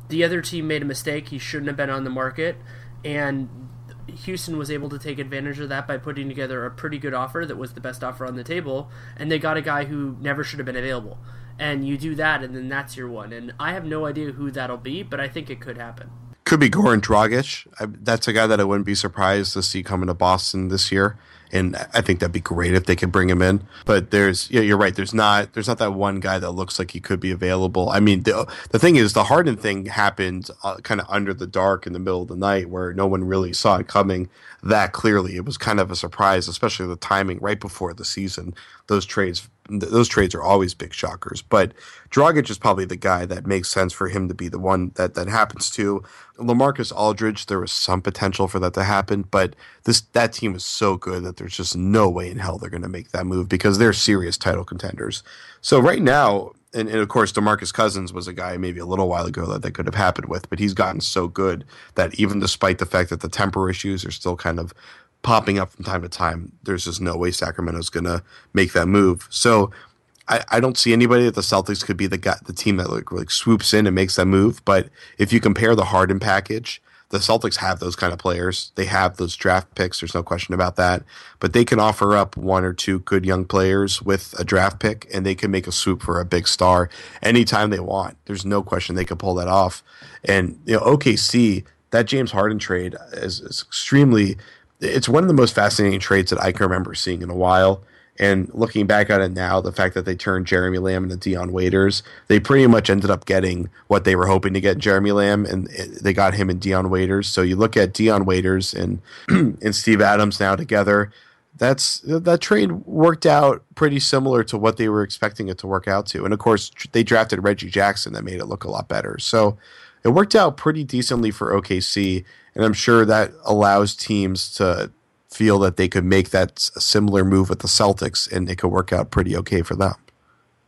the other team made a mistake. He shouldn't have been on the market, and Houston was able to take advantage of that by putting together a pretty good offer that was the best offer on the table, and they got a guy who never should have been available. And you do that, and then that's your one. And I have no idea who that'll be, but I think it could happen. Could be Goran Dragic. I, that's a guy that I wouldn't be surprised to see coming to Boston this year and I think that'd be great if they could bring him in. But there's yeah, you're right. There's not there's not that one guy that looks like he could be available. I mean, the the thing is, the Harden thing happened uh, kind of under the dark in the middle of the night, where no one really saw it coming that clearly. It was kind of a surprise, especially the timing right before the season. Those trades those trades are always big shockers. But Dragic is probably the guy that makes sense for him to be the one that that happens to. Lamarcus Aldridge, there was some potential for that to happen, but this that team is so good that there's just no way in hell they're going to make that move because they're serious title contenders. So right now, and, and, of course, Demarcus Cousins was a guy maybe a little while ago that that could have happened with, but he's gotten so good that even despite the fact that the temper issues are still kind of popping up from time to time, there's just no way Sacramento's going to make that move. So I, I don't see anybody that the Celtics could be the guy, the team that like, like swoops in and makes that move. But if you compare the Harden package the Celtics have those kind of players. They have those draft picks. There's no question about that. But they can offer up one or two good young players with a draft pick, and they can make a swoop for a big star anytime they want. There's no question they could pull that off. And you know, OKC that James Harden trade is, is extremely. It's one of the most fascinating trades that I can remember seeing in a while. And looking back at it now, the fact that they turned Jeremy Lamb into Dion Waiters, they pretty much ended up getting what they were hoping to get Jeremy Lamb, and they got him in Dion Waiters. So you look at Dion Waiters and and Steve Adams now together. That's that trade worked out pretty similar to what they were expecting it to work out to, and of course they drafted Reggie Jackson that made it look a lot better. So it worked out pretty decently for OKC, and I'm sure that allows teams to feel that they could make that similar move with the Celtics and it could work out pretty okay for them.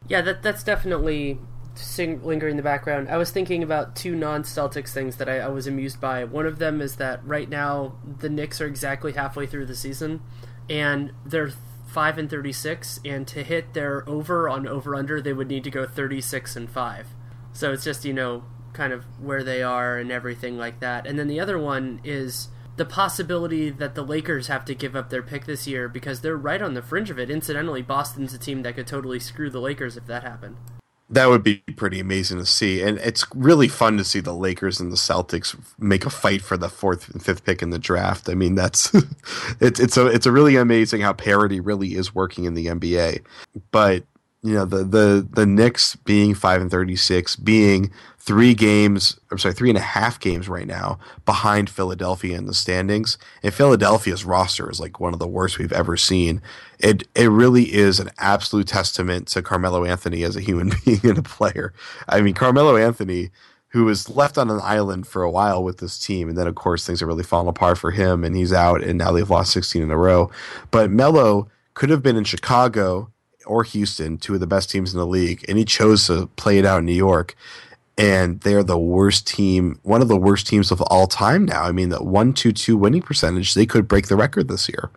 Yeah, that that's definitely sing, lingering in the background. I was thinking about two non-Celtics things that I, I was amused by. One of them is that right now the Knicks are exactly halfway through the season, and they're five and thirty-six. And to hit their over on over/under, they would need to go thirty-six and five. So it's just you know kind of where they are and everything like that. And then the other one is the possibility that the Lakers have to give up their pick this year because they're right on the fringe of it. Incidentally, Boston's a team that could totally screw the Lakers if that happened. That would be pretty amazing to see, and it's really fun to see the Lakers and the Celtics make a fight for the fourth and fifth pick in the draft. I mean, that's it's it's a it's a really amazing how parity really is working in the NBA. But you know the the the Knicks being five and thirty six, being three games, I'm sorry, three and a half games right now behind Philadelphia in the standings. And Philadelphia's roster is like one of the worst we've ever seen. It it really is an absolute testament to Carmelo Anthony as a human being and a player. I mean, Carmelo Anthony, who was left on an island for a while with this team, and then of course things are really falling apart for him, and he's out, and now they've lost 16 in a row. But Melo could have been in Chicago or Houston, two of the best teams in the league, and he chose to play it out in New York and they're the worst team, one of the worst teams of all time now. I mean, two two winning percentage, they could break the record this year.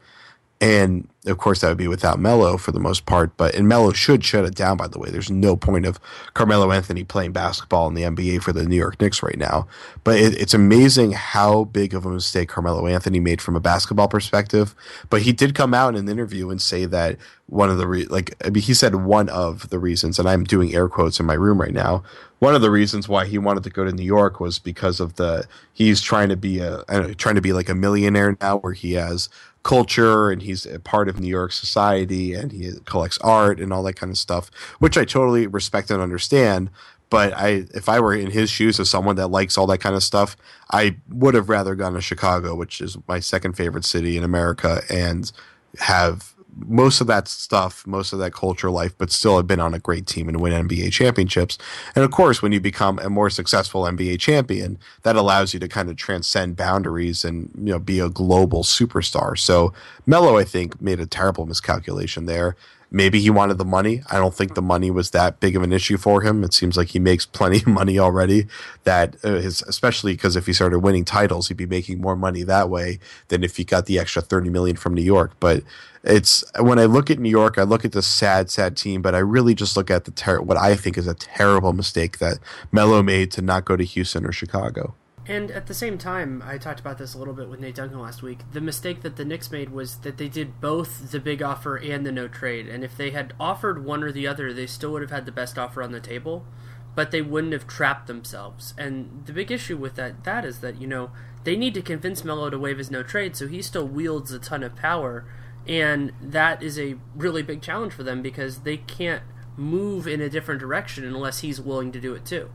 And of course, that would be without Melo for the most part. But and Melo should shut it down. By the way, there's no point of Carmelo Anthony playing basketball in the NBA for the New York Knicks right now. But it, it's amazing how big of a mistake Carmelo Anthony made from a basketball perspective. But he did come out in an interview and say that one of the re- like I mean, he said one of the reasons, and I'm doing air quotes in my room right now. One of the reasons why he wanted to go to New York was because of the he's trying to be a trying to be like a millionaire now, where he has culture and he's a part of New York society and he collects art and all that kind of stuff, which I totally respect and understand. But I, if I were in his shoes as someone that likes all that kind of stuff, I would have rather gone to Chicago, which is my second favorite city in America, and have most of that stuff, most of that culture life, but still have been on a great team and win NBA championships. And of course, when you become a more successful NBA champion, that allows you to kind of transcend boundaries and you know be a global superstar. So Melo, I think, made a terrible miscalculation there. Maybe he wanted the money. I don't think the money was that big of an issue for him. It seems like he makes plenty of money already. That uh, especially because if he started winning titles, he'd be making more money that way than if he got the extra thirty million from New York. But it's when I look at New York, I look at this sad, sad team, but I really just look at the ter- what I think is a terrible mistake that Melo made to not go to Houston or Chicago. And at the same time, I talked about this a little bit with Nate Duncan last week. The mistake that the Knicks made was that they did both the big offer and the no trade. And if they had offered one or the other, they still would have had the best offer on the table, but they wouldn't have trapped themselves. And the big issue with that that is that, you know, they need to convince Melo to waive his no trade, so he still wields a ton of power. And that is a really big challenge for them because they can't move in a different direction unless he's willing to do it too.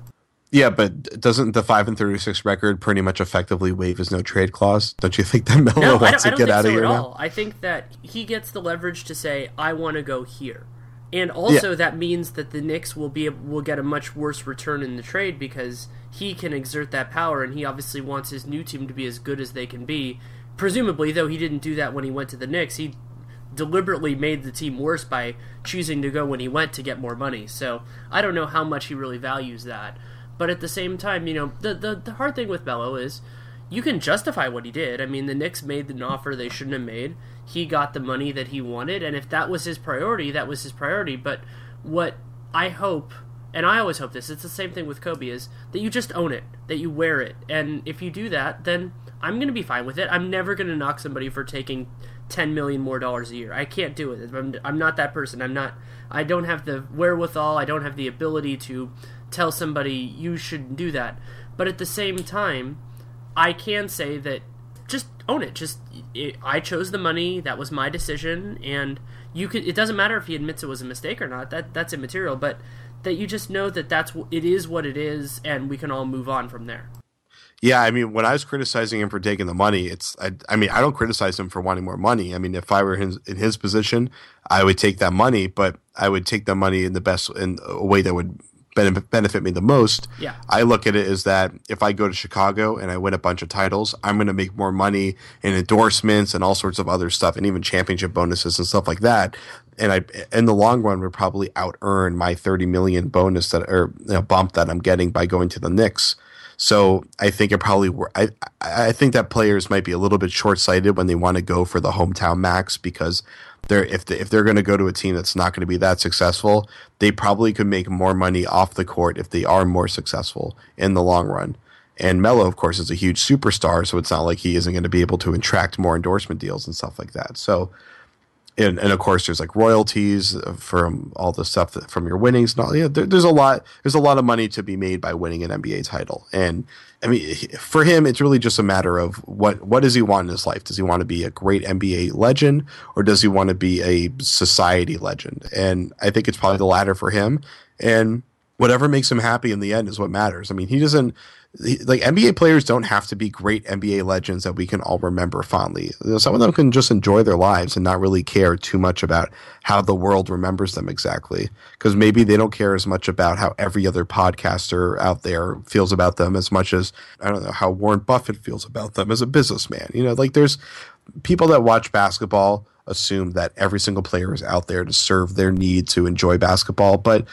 Yeah, but doesn't the five and thirty six record pretty much effectively waive his no trade clause? Don't you think that Melo no, wants to get out so of here now? I think that he gets the leverage to say, "I want to go here," and also yeah. that means that the Knicks will be will get a much worse return in the trade because he can exert that power, and he obviously wants his new team to be as good as they can be. Presumably, though he didn't do that when he went to the Knicks, he deliberately made the team worse by choosing to go when he went to get more money. So I don't know how much he really values that. But at the same time, you know, the the, the hard thing with Melo is you can justify what he did. I mean, the Knicks made an offer they shouldn't have made. He got the money that he wanted, and if that was his priority, that was his priority. But what I hope, and I always hope this, it's the same thing with Kobe, is that you just own it, that you wear it. And if you do that, then I'm going to be fine with it. I'm never going to knock somebody for taking 10 million more dollars a year. I can't do it. I'm, I'm not that person. I'm not, I don't have the wherewithal, I don't have the ability to tell somebody you shouldn't do that. But at the same time, I can say that just own it. Just it, I chose the money. That was my decision, and you could. It doesn't matter if he admits it was a mistake or not. That that's immaterial. But that you just know that that's it is what it is, and we can all move on from there. Yeah, I mean, when I was criticizing him for taking the money, it's I, I mean, I don't criticize him for wanting more money. I mean, if I were in, in his position, I would take that money, but I would take the money in the best in a way that would benefit me the most. Yeah. I look at it as that if I go to Chicago and I win a bunch of titles, I'm going to make more money in endorsements and all sorts of other stuff and even championship bonuses and stuff like that. And I, in the long run, would probably out earn my 30 million bonus that or you know, bump that I'm getting by going to the Knicks. So I think it probably I I think that players might be a little bit short sighted when they want to go for the hometown max because they're if they, if they're going to go to a team that's not going to be that successful, they probably could make more money off the court if they are more successful in the long run. And Melo, of course, is a huge superstar, so it's not like he isn't going to be able to attract more endorsement deals and stuff like that. So and, and of course there's like royalties from all the stuff that, from your winnings and all yeah there, there's a lot there's a lot of money to be made by winning an NBA title. And I mean for him it's really just a matter of what what does he want in his life? Does he want to be a great NBA legend or does he want to be a society legend? And I think it's probably the latter for him. And whatever makes him happy in the end is what matters. I mean he doesn't like NBA players don't have to be great NBA legends that we can all remember fondly. Some of them can just enjoy their lives and not really care too much about how the world remembers them exactly. Because maybe they don't care as much about how every other podcaster out there feels about them as much as I don't know how Warren Buffett feels about them as a businessman. You know, like there's people that watch basketball assume that every single player is out there to serve their need to enjoy basketball, but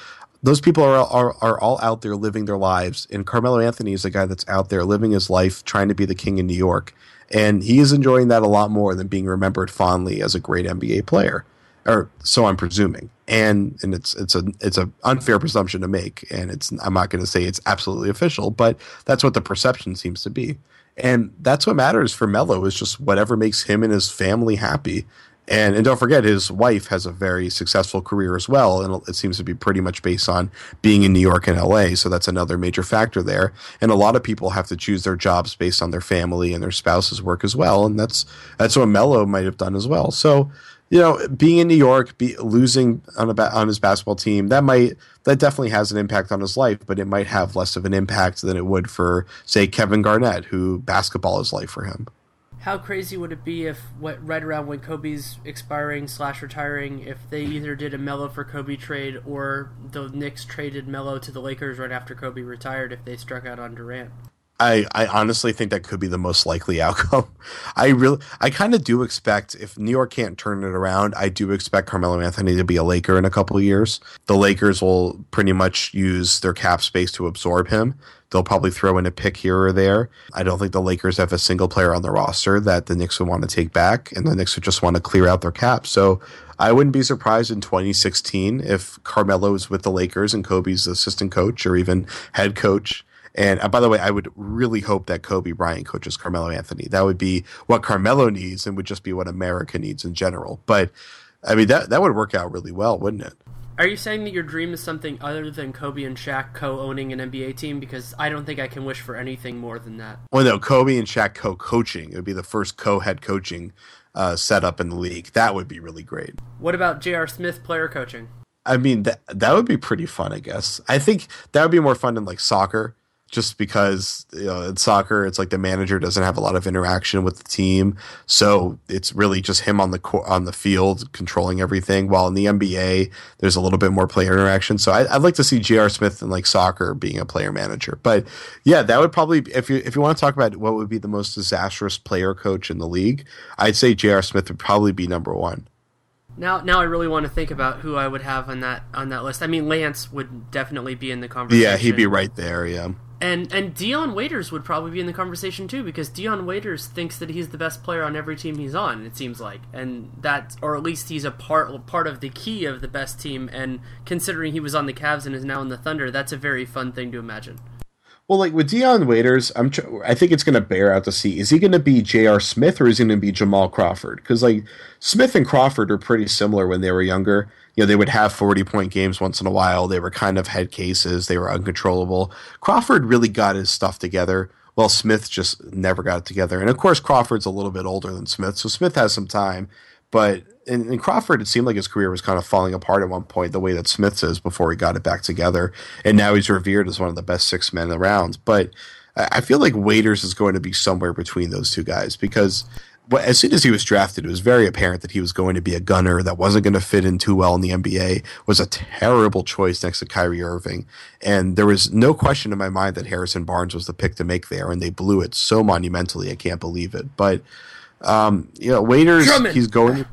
those people are, are are all out there living their lives, and Carmelo Anthony is a guy that's out there living his life, trying to be the king in New York, and he is enjoying that a lot more than being remembered fondly as a great NBA player, or so I'm presuming. And and it's it's a it's a unfair presumption to make, and it's I'm not going to say it's absolutely official, but that's what the perception seems to be, and that's what matters for Melo is just whatever makes him and his family happy. And and don't forget, his wife has a very successful career as well, and it seems to be pretty much based on being in New York and L.A. So that's another major factor there. And a lot of people have to choose their jobs based on their family and their spouse's work as well, and that's that's what Melo might have done as well. So you know, being in New York, be, losing on a on his basketball team, that might that definitely has an impact on his life, but it might have less of an impact than it would for say Kevin Garnett, who basketball is life for him how crazy would it be if what right around when Kobe's expiring slash retiring, if they either did a Melo for Kobe trade or the Knicks traded Melo to the Lakers right after Kobe retired if they struck out on Durant? I, I honestly think that could be the most likely outcome. I really, I kind of do expect if New York can't turn it around, I do expect Carmelo Anthony to be a Laker in a couple years. The Lakers will pretty much use their cap space to absorb him. They'll probably throw in a pick here or there. I don't think the Lakers have a single player on the roster that the Knicks would want to take back, and the Knicks would just want to clear out their cap. So I wouldn't be surprised in 2016 if Carmelo is with the Lakers and Kobe's assistant coach or even head coach. And uh, by the way, I would really hope that Kobe Bryant coaches Carmelo Anthony. That would be what Carmelo needs and would just be what America needs in general. But I mean, that, that would work out really well, wouldn't it? Are you saying that your dream is something other than Kobe and Shaq co-owning an NBA team? Because I don't think I can wish for anything more than that. Well, no, Kobe and Shaq co-coaching. It would be the first co-head coaching uh, setup in the league. That would be really great. What about J.R. Smith player coaching? I mean, that that would be pretty fun. I guess. I think that would be more fun than like soccer just because you know in soccer it's like the manager doesn't have a lot of interaction with the team so it's really just him on the on the field controlling everything while in the NBA there's a little bit more player interaction so I, would like to see J.R. Smith in like soccer being a player manager but yeah that would probably if you if you want to talk about what would be the most disastrous player coach in the league I'd say J.R. Smith would probably be number one Now, now I really want to think about who I would have on that on that list. I mean, Lance would definitely be in the conversation. Yeah, he'd be right there. Yeah. And and Dion Waiters would probably be in the conversation too because Dion Waiters thinks that he's the best player on every team he's on. It seems like, and that, or at least he's a part part of the key of the best team. And considering he was on the Cavs and is now in the Thunder, that's a very fun thing to imagine. Well, like with Dion Waiters, I'm tr- I think it's going to bear out to see is he going to be J.R. Smith or is he going to be Jamal Crawford? Because like Smith and Crawford are pretty similar when they were younger. You know, they would have 40 point games once in a while. They were kind of head cases. They were uncontrollable. Crawford really got his stuff together. Well, Smith just never got it together. And of course, Crawford's a little bit older than Smith, so Smith has some time. But in, in, Crawford, it seemed like his career was kind of falling apart at one point, the way that Smith is before he got it back together. And now he's revered as one of the best six men around. But I feel like Waiters is going to be somewhere between those two guys because as soon as he was drafted, it was very apparent that he was going to be a gunner that wasn't going to fit in too well in the NBA. Was a terrible choice next to Kyrie Irving, and there was no question in my mind that Harrison Barnes was the pick to make there, and they blew it so monumentally. I can't believe it, but um, you know, Waiters, Drummond. he's going.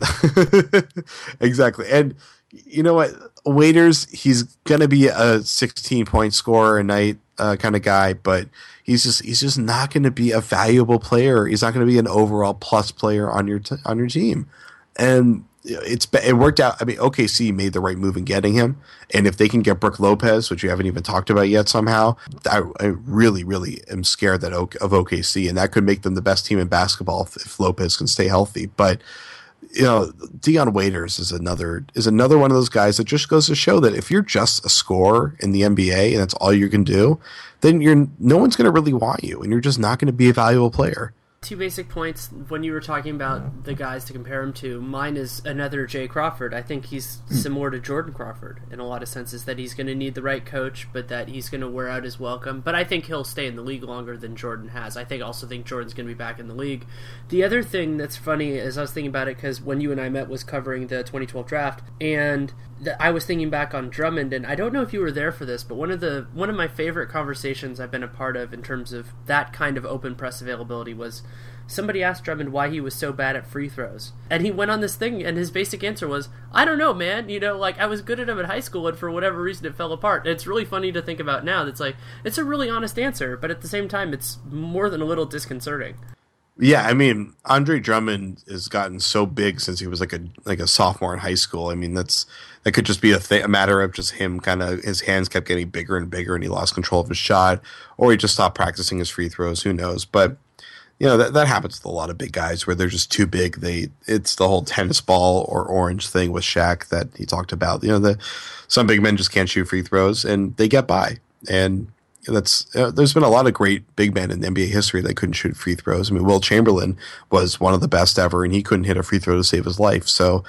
exactly. And you know what? Waiters, he's going to be a 16 point scorer a night uh, kind of guy, but he's just he's just not going to be a valuable player. He's not going to be an overall plus player on your t- on your team. And it's it worked out. I mean, OKC made the right move in getting him, and if they can get Brook Lopez, which you haven't even talked about yet, somehow, I, I really, really am scared that of OKC, and that could make them the best team in basketball if, if Lopez can stay healthy. But you know, Dion Waiters is another is another one of those guys that just goes to show that if you're just a scorer in the NBA and that's all you can do, then you're no one's going to really want you, and you're just not going to be a valuable player two basic points when you were talking about the guys to compare him to. Mine is another Jay Crawford. I think he's hmm. similar to Jordan Crawford in a lot of senses that he's going to need the right coach, but that he's going to wear out his welcome. But I think he'll stay in the league longer than Jordan has. I think also think Jordan's going to be back in the league. The other thing that's funny is I was thinking about it because when you and I met was covering the 2012 draft, and I was thinking back on Drummond, and I don't know if you were there for this, but one of the one of my favorite conversations I've been a part of in terms of that kind of open press availability was somebody asked Drummond why he was so bad at free throws, and he went on this thing, and his basic answer was, "I don't know, man. You know, like I was good at them in high school, and for whatever reason it fell apart." And it's really funny to think about now. That's like it's a really honest answer, but at the same time, it's more than a little disconcerting. Yeah, I mean, Andre Drummond has gotten so big since he was like a like a sophomore in high school. I mean, that's that could just be a, th- a matter of just him kind of his hands kept getting bigger and bigger, and he lost control of his shot, or he just stopped practicing his free throws. Who knows? But you know that that happens with a lot of big guys where they're just too big. They it's the whole tennis ball or orange thing with Shaq that he talked about. You know, the some big men just can't shoot free throws and they get by. And that's uh, there's been a lot of great big men in NBA history that couldn't shoot free throws. I mean, Wilt Chamberlain was one of the best ever, and he couldn't hit a free throw to save his life. So,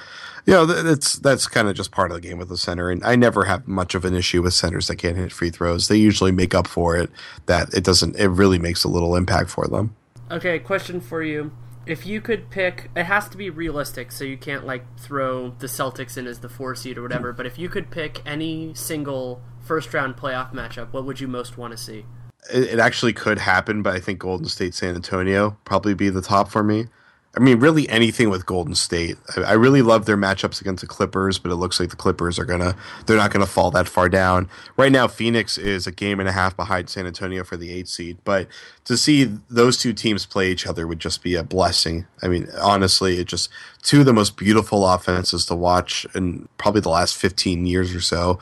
you know, that's that's kind of just part of the game with the center. And I never have much of an issue with centers that can't hit free throws. They usually make up for it. That it doesn't. It really makes a little impact for them. Okay, question for you if you could pick it has to be realistic so you can't like throw the celtics in as the four seed or whatever but if you could pick any single first round playoff matchup, what would you most want to see? It, it actually could happen, but I think Golden State San Antonio probably be the top for me. I mean, really anything with Golden State. I, I, really love their matchups against the Clippers, but it looks like the Clippers are gonna they're not gonna fall that far down. Right now, Phoenix is a game and a half behind San Antonio for the eight seed, but to see those two teams play each other would just be a blessing. I mean, honestly, it just two of the most beautiful offenses to watch in probably the last fifteen years or so.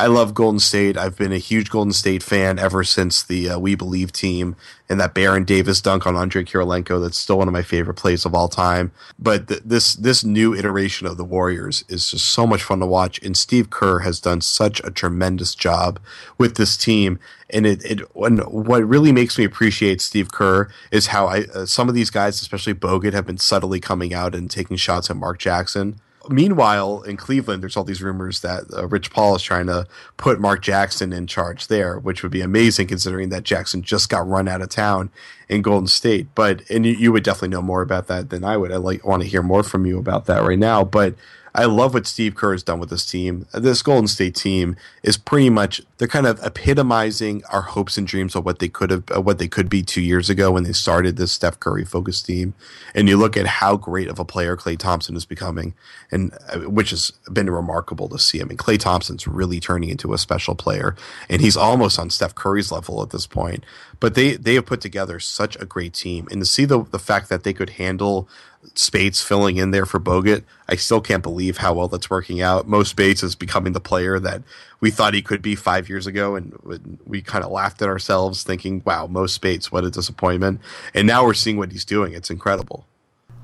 I love Golden State. I've been a huge Golden State fan ever since the uh, We Believe team and that Baron Davis dunk on Andre Kirilenko. That's still one of my favorite plays of all time. But th- this this new iteration of the Warriors is just so much fun to watch. And Steve Kerr has done such a tremendous job with this team. And it, it what really makes me appreciate Steve Kerr is how I uh, some of these guys, especially Bogut, have been subtly coming out and taking shots at Mark Jackson meanwhile, in Cleveland, there's all these rumors that uh, Rich Paul is trying to put Mark Jackson in charge there, which would be amazing considering that Jackson just got run out of town in Golden State. But and you, you would definitely know more about that than I would. I like want to hear more from you about that right now. But I love what Steve Kerr has done with this team. This Golden State team is pretty much they're kind of epitomizing our hopes and dreams of what they could have, what they could be two years ago when they started this Steph Curry focused team. And you look at how great of a player Klay Thompson is becoming, and uh, which has been remarkable to see. I mean, Klay Thompson's really turning into a special player, and he's almost on Steph Curry's level at this point. But they they have put together such a great team, and to see the the fact that they could handle Speights filling in there for Bogut. I still can't believe how well that's working out. Mo Speights is becoming the player that we thought he could be five years ago, and we kind of laughed at ourselves, thinking, "Wow, Mo Speights, what a disappointment!" And now we're seeing what he's doing. It's incredible.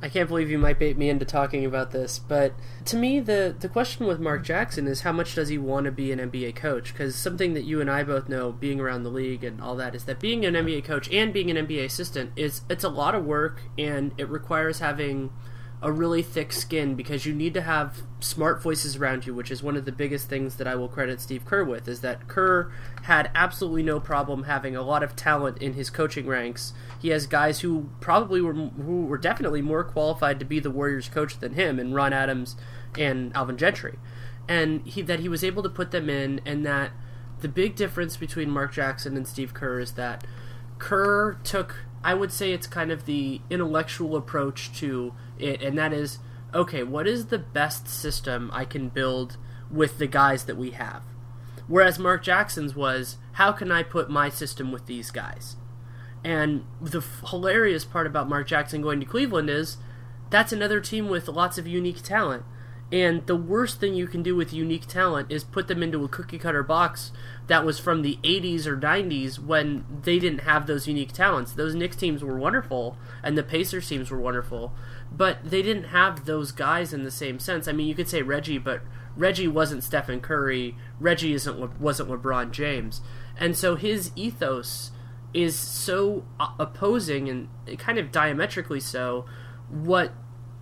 I can't believe you might bait me into talking about this, but to me, the the question with Mark Jackson is how much does he want to be an NBA coach? Because something that you and I both know, being around the league and all that, is that being an NBA coach and being an NBA assistant is it's a lot of work, and it requires having a really thick skin because you need to have smart voices around you, which is one of the biggest things that I will credit Steve Kerr with. Is that Kerr had absolutely no problem having a lot of talent in his coaching ranks. He has guys who probably were who were definitely more qualified to be the Warriors coach than him, and Ron Adams and Alvin Gentry, and he that he was able to put them in, and that the big difference between Mark Jackson and Steve Kerr is that Kerr took I would say it's kind of the intellectual approach to it, and that is okay, what is the best system I can build with the guys that we have? Whereas Mark Jackson's was, how can I put my system with these guys? And the f- hilarious part about Mark Jackson going to Cleveland is that's another team with lots of unique talent. And the worst thing you can do with unique talent is put them into a cookie cutter box that was from the 80s or 90s when they didn't have those unique talents. Those Knicks teams were wonderful, and the Pacers teams were wonderful, but they didn't have those guys in the same sense. I mean, you could say Reggie, but Reggie wasn't Stephen Curry. Reggie isn't wasn't LeBron James, and so his ethos is so uh, opposing and kind of diametrically so what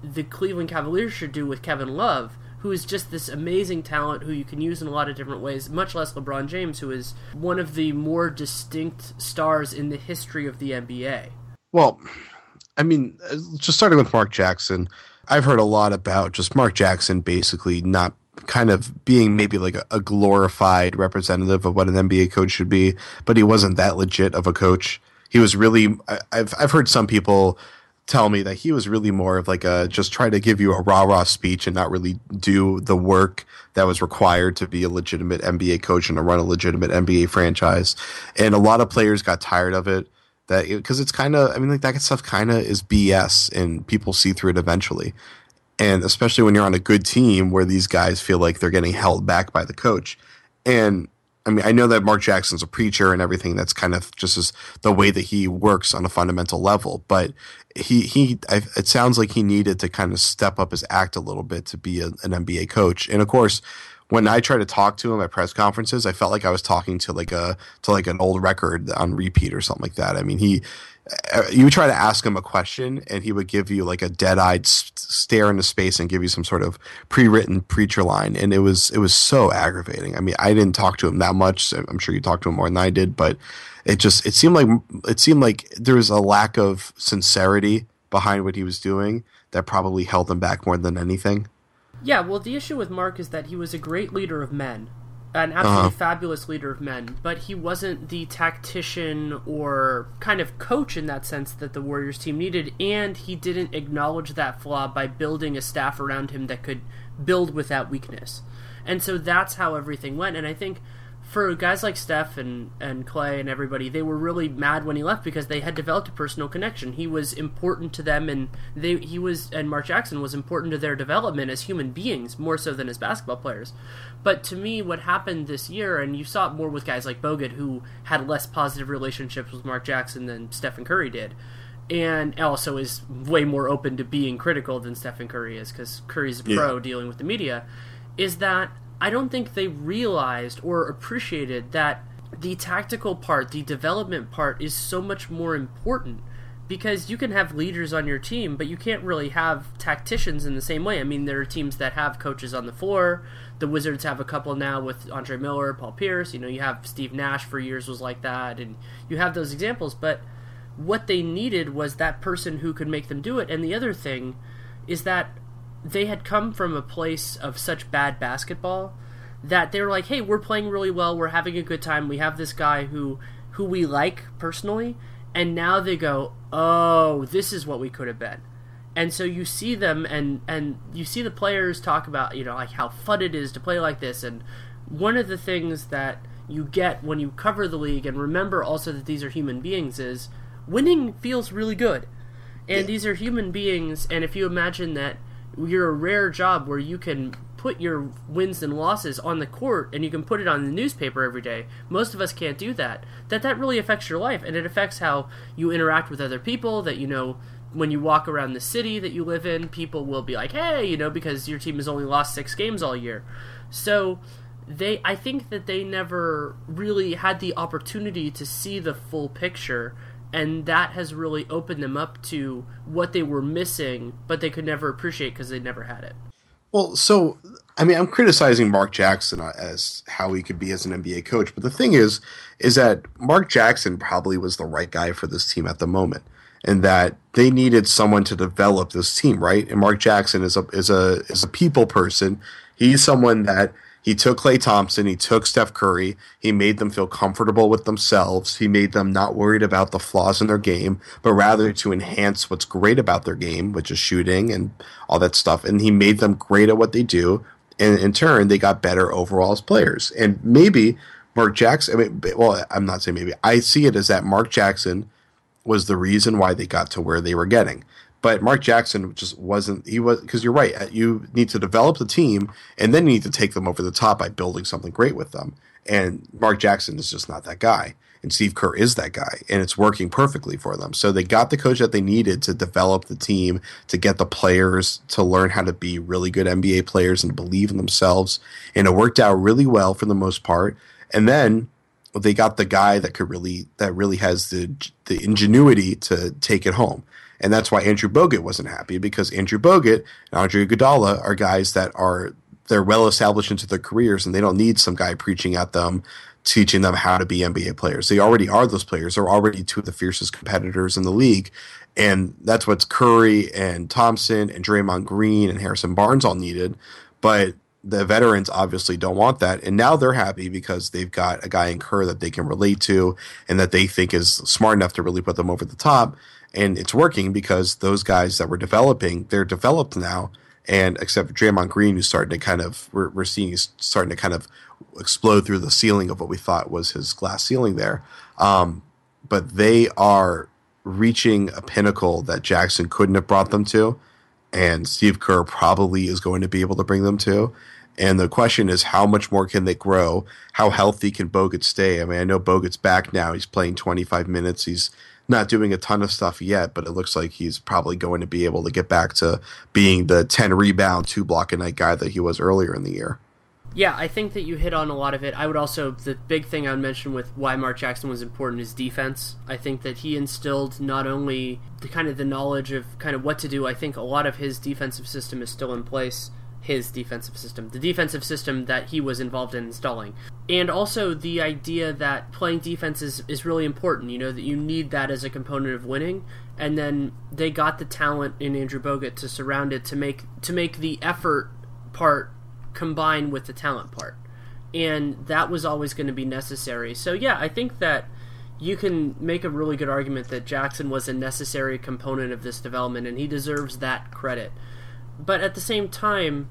the Cleveland Cavaliers should do with Kevin Love, who is just this amazing talent who you can use in a lot of different ways, much less LeBron James, who is one of the more distinct stars in the history of the NBA. Well, I mean, uh, just starting with Mark Jackson, I've heard a lot about just Mark Jackson basically not kind of being maybe like a, glorified representative of what an NBA coach should be, but he wasn't that legit of a coach. He was really I, I've I've heard some people tell me that he was really more of like a just try to give you a rah rah speech and not really do the work that was required to be a legitimate NBA coach and to run a legitimate NBA franchise. And a lot of players got tired of it that because it's kind of I mean like that stuff kind of is BS and people see through it eventually. And especially when you're on a good team where these guys feel like they're getting held back by the coach. And I mean, I know that Mark Jackson's a preacher and everything. That's kind of just as the way that he works on a fundamental level. But he he, I, it sounds like he needed to kind of step up his act a little bit to be a, an NBA coach. And of course, when I try to talk to him at press conferences, I felt like I was talking to like a to like an old record on repeat or something like that. I mean, he uh, you try to ask him a question and he would give you like a dead-eyed stare into space and give you some sort of pre-written preacher line and it was it was so aggravating. I mean i didn't talk to him that much so i'm sure you talked to him more than i did but it just it seemed like it seemed like there was a lack of sincerity behind what he was doing that probably held him back more than anything. Yeah well the issue with mark is that he was a great leader of men an absolutely uh-huh. fabulous leader of men, but he wasn't the tactician or kind of coach in that sense that the Warriors team needed, and he didn't acknowledge that flaw by building a staff around him that could build with that weakness. And so that's how everything went, and I think for guys like Steph and, and Klay and everybody, they were really mad when he left because they had developed a personal connection. He was important to them, and they he was and Mark Jackson was important to their development as human beings more so than as basketball players. But to me, what happened this year, and you saw it more with guys like Bogut, who had less positive relationships with Mark Jackson than Stephen Curry did, and also is way more open to being critical than Stephen Curry is because Curry's a pro yeah. dealing with the media. Is that I don't think they realized or appreciated that the tactical part, the development part, is so much more important because you can have leaders on your team, but you can't really have tacticians in the same way. I mean, there are teams that have coaches on the floor. The Wizards have a couple now with Andre Miller, Paul Pierce. You know, you have Steve Nash for years was like that, and you have those examples. But what they needed was that person who could make them do it. And the other thing is that they had come from a place of such bad basketball that they were like, "Hey, we're playing really well. We're having a good time. We have this guy who who we like personally." And now they go, "Oh, this is what we could have been." And so you see them and and you see the players talk about, you know, like how fun it is to play like this and one of the things that you get when you cover the league and remember also that these are human beings is winning feels really good. And yeah. these are human beings and if you imagine that you're a rare job where you can put your wins and losses on the court and you can put it on the newspaper every day. Most of us can't do that. That that really affects your life and it affects how you interact with other people that you know when you walk around the city that you live in, people will be like, "Hey," you know, because your team has only lost 6 games all year. So they I think that they never really had the opportunity to see the full picture and that has really opened them up to what they were missing but they could never appreciate because they never had it. Well, so I mean, I'm criticizing Mark Jackson uh, as how he could be as an NBA coach, but the thing is, is that Mark Jackson probably was the right guy for this team at the moment, and that they needed someone to develop this team, right? And Mark Jackson is a is a is a people person. He's someone that he took Klay Thompson, he took Steph Curry, he made them feel comfortable with themselves. He made them not worried about the flaws in their game, but rather to enhance what's great about their game, which is shooting and all that stuff. And he made them great at what they do. And in turn, they got better overall as players. And maybe Mark Jackson, I mean, well, I'm not saying maybe, I see it as that Mark Jackson was the reason why they got to where they were getting. But Mark Jackson just wasn't. He was because you're right. Uh, you need to develop the team, and then you need to take them over the top by building something great with them. And Mark Jackson is just not that guy. And Steve Kerr is that guy, and it's working perfectly for them. So they got the coach that they needed to develop the team, to get the players to learn how to be really good NBA players and believe in themselves. And it worked out really well for the most part. And then they got the guy that could really that really has the the ingenuity to take it home. And that's why Andrew Bogut wasn't happy because Andrew Bogut and Andre Iguodala are guys that are they're well established into their careers and they don't need some guy preaching at them teaching them how to be NBA players. They already are those players. They're already two of the fiercest competitors in the league. And that's what Curry and Thompson and Draymond Green and Harrison Barnes all needed. But the veterans obviously don't want that. And now they're happy because they've got a guy in Kerr that they can relate to and that they think is smart enough to really put them over the top and it's working because those guys that were developing, they're developed now. And except for Draymond Green, who's starting to kind of, we're, we're seeing he's starting to kind of explode through the ceiling of what we thought was his glass ceiling there. Um, but they are reaching a pinnacle that Jackson couldn't have brought them to. And Steve Kerr probably is going to be able to bring them to. And the question is, how much more can they grow? How healthy can Bogut stay? I mean, I know Bogut's back now. He's playing 25 minutes. He's not doing a ton of stuff yet, but it looks like he's probably going to be able to get back to being the 10 rebound, two block a night guy that he was earlier in the year. Yeah, I think that you hit on a lot of it. I would also, the big thing I would mention with why Mark Jackson was important is defense. I think that he instilled not only the kind of the knowledge of kind of what to do, I think a lot of his defensive system is still in place his defensive system, the defensive system that he was involved in installing. And also the idea that playing defense is, is really important, you know, that you need that as a component of winning. And then they got the talent in Andrew Bogut to surround it to make to make the effort part combine with the talent part. And that was always going to be necessary. So yeah, I think that you can make a really good argument that Jackson was a necessary component of this development and he deserves that credit but at the same time,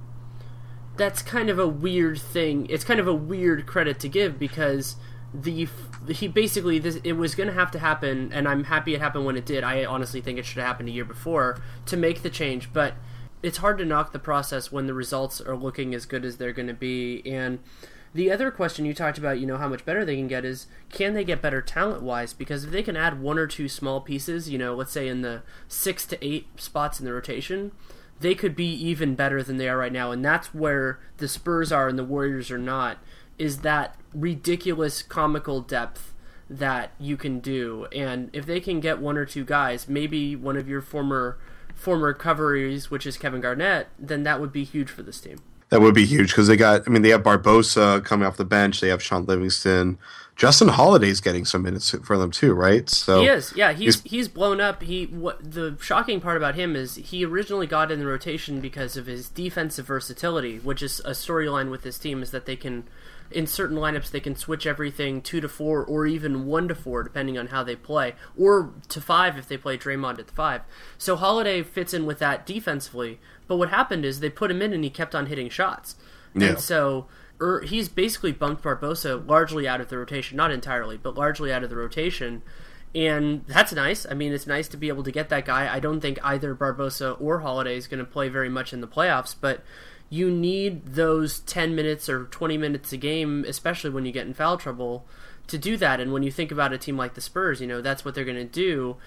that's kind of a weird thing. It's kind of a weird credit to give because the he basically this it was going to have to happen, and I'm happy it happened when it did. I honestly think it should have happened a year before to make the change, but it's hard to knock the process when the results are looking as good as they're going to be. And the other question you talked about, you know, how much better they can get is can they get better talent wise? Because if they can add one or two small pieces, you know, let's say in the six to eight spots in the rotation, they could be even better than they are right now, and that's where the Spurs are and the Warriors are not. Is that ridiculous comical depth that you can do, and if they can get one or two guys, maybe one of your former former coveries, which is Kevin Garnett, then that would be huge for this team. That would be huge because they got. I mean, they have Barbosa coming off the bench. They have Shaun Livingston. Justin Holiday's getting some minutes for them too, right? So he is. Yeah, he's he's, he's blown up. He what the shocking part about him is he originally got in the rotation because of his defensive versatility, which is a storyline with this team is that they can in certain lineups they can switch everything two to four or even one to four depending on how they play, or to five if they play Draymond at the five. So Holiday fits in with that defensively. But what happened is they put him in and he kept on hitting shots, yeah. and so er, he's basically bumped Barbosa largely out of the rotation, not entirely, but largely out of the rotation. And that's nice. I mean, it's nice to be able to get that guy. I don't think either Barbosa or Holiday is going to play very much in the playoffs, but you need those 10 minutes or 20 minutes a game, especially when you get in foul trouble, to do that. And when you think about a team like the Spurs, you know, that's what they're going to do.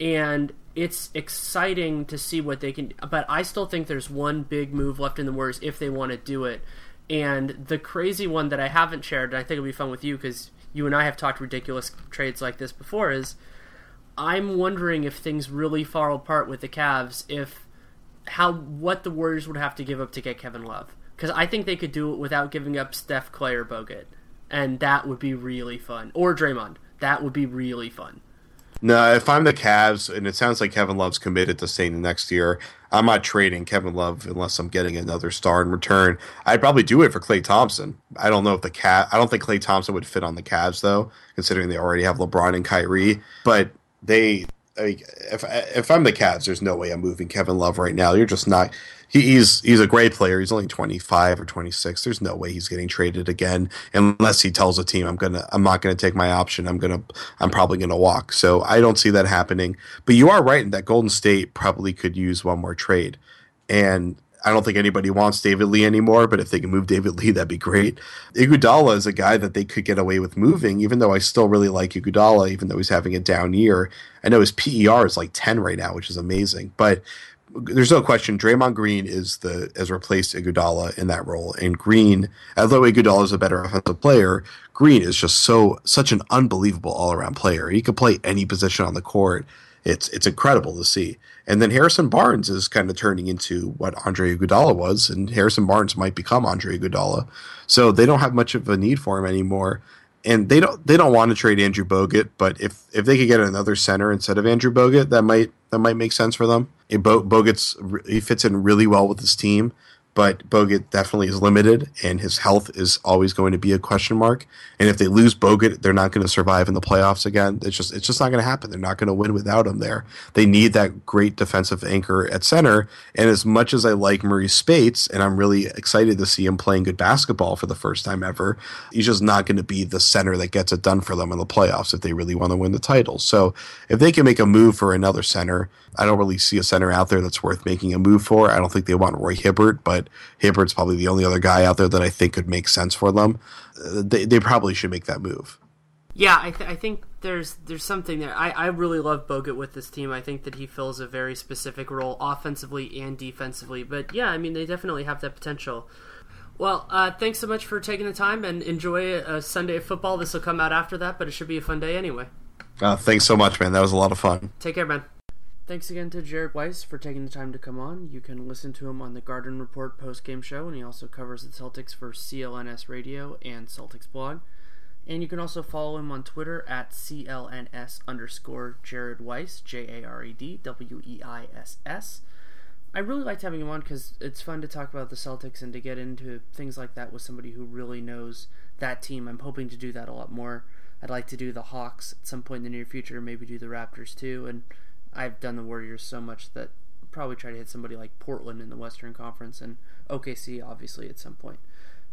And it's exciting to see what they can. But I still think there's one big move left in the Warriors if they want to do it. And the crazy one that I haven't shared, and I think it'll be fun with you because you and I have talked ridiculous trades like this before, is I'm wondering if things really fall apart with the Cavs if how what the Warriors would have to give up to get Kevin Love because I think they could do it without giving up Steph, Clay, or Bogut, and that would be really fun. Or Draymond, that would be really fun. No, if I'm the Cavs, and it sounds like Kevin Love's committed to staying next year, I'm not trading Kevin Love unless I'm getting another star in return. I'd probably do it for Klay Thompson. I don't know if the cat. I don't think Klay Thompson would fit on the Cavs though, considering they already have LeBron and Kyrie. But they like if if I'm the Cavs, there's no way I'm moving Kevin Love right now. You're just not. He, he's he's a great player. He's only 25 or 26. There's no way he's getting traded again unless he tells a team I'm gonna I'm not gonna take my option. I'm gonna I'm probably gonna walk. So I don't see that happening. But you are right in that Golden State probably could use one more trade, and I don't think anybody wants David Lee anymore, but if they can move David Lee, that'd be great. Iguodala is a guy that they could get away with moving, even though I still really like Iguodala, even though he's having a down year. I know his PER is like 10 right now, which is amazing, but there's no question Draymond Green is the has replaced Iguodala in that role, and Green, although Iguodala is a better offensive player, Green is just so such an unbelievable all around player. He could play any position on the court. It's it's incredible to see. And then Harrison Barnes is kind of turning into what Andre Iguodala was, and Harrison Barnes might become Andre Iguodala. So they don't have much of a need for him anymore. And they don't they don't want to trade Andrew Bogut, but if if they could get another center instead of Andrew Bogut, that might that might make sense for them. Bogut's he fits in really well with this team but Bogut definitely is limited, and his health is always going to be a question mark. And if they lose Bogut, they're not going to survive in the playoffs again. It's just it's just not going to happen. They're not going to win without him there. They need that great defensive anchor at center. And as much as I like Marreese Speights, and I'm really excited to see him playing good basketball for the first time ever, he's just not going to be the center that gets it done for them in the playoffs if they really want to win the title. So if they can make a move for another center, I don't really see a center out there that's worth making a move for. I don't think they want Roy Hibbert, but Hibbert's probably the only other guy out there that I think could make sense for them. Uh, they, they probably should make that move. Yeah, I, th- I think there's there's something there. I, I really love Bogut with this team. I think that he fills a very specific role offensively and defensively. But yeah, I mean they definitely have that potential. Well, uh, thanks so much for taking the time and enjoy a Sunday of football. This will come out after that, but it should be a fun day anyway. Uh, thanks so much, man. That was a lot of fun. Take care, man. Thanks again to Jared Weiss for taking the time to come on. You can listen to him on the Garden Report post game show, and he also covers the Celtics for CLNS Radio and Celtics blog. And you can also follow him on Twitter at CLNS underscore Jared Weiss, J A R E D W E I S S. I really liked having him on because it's fun to talk about the Celtics and to get into things like that with somebody who really knows that team. I'm hoping to do that a lot more. I'd like to do the Hawks at some point in the near future, maybe do the Raptors too, and I've done the Warriors so much that I'll probably try to hit somebody like Portland in the Western Conference and OKC obviously at some point.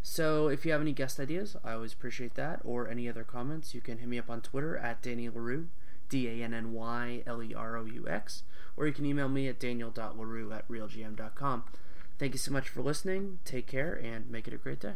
So if you have any guest ideas, I always appreciate that. Or any other comments, you can hit me up on Twitter at Danny Leroux, D A N N Y L E R O U X, or you can email me at daniel.leroux at realgm.com. Thank you so much for listening. Take care and make it a great day.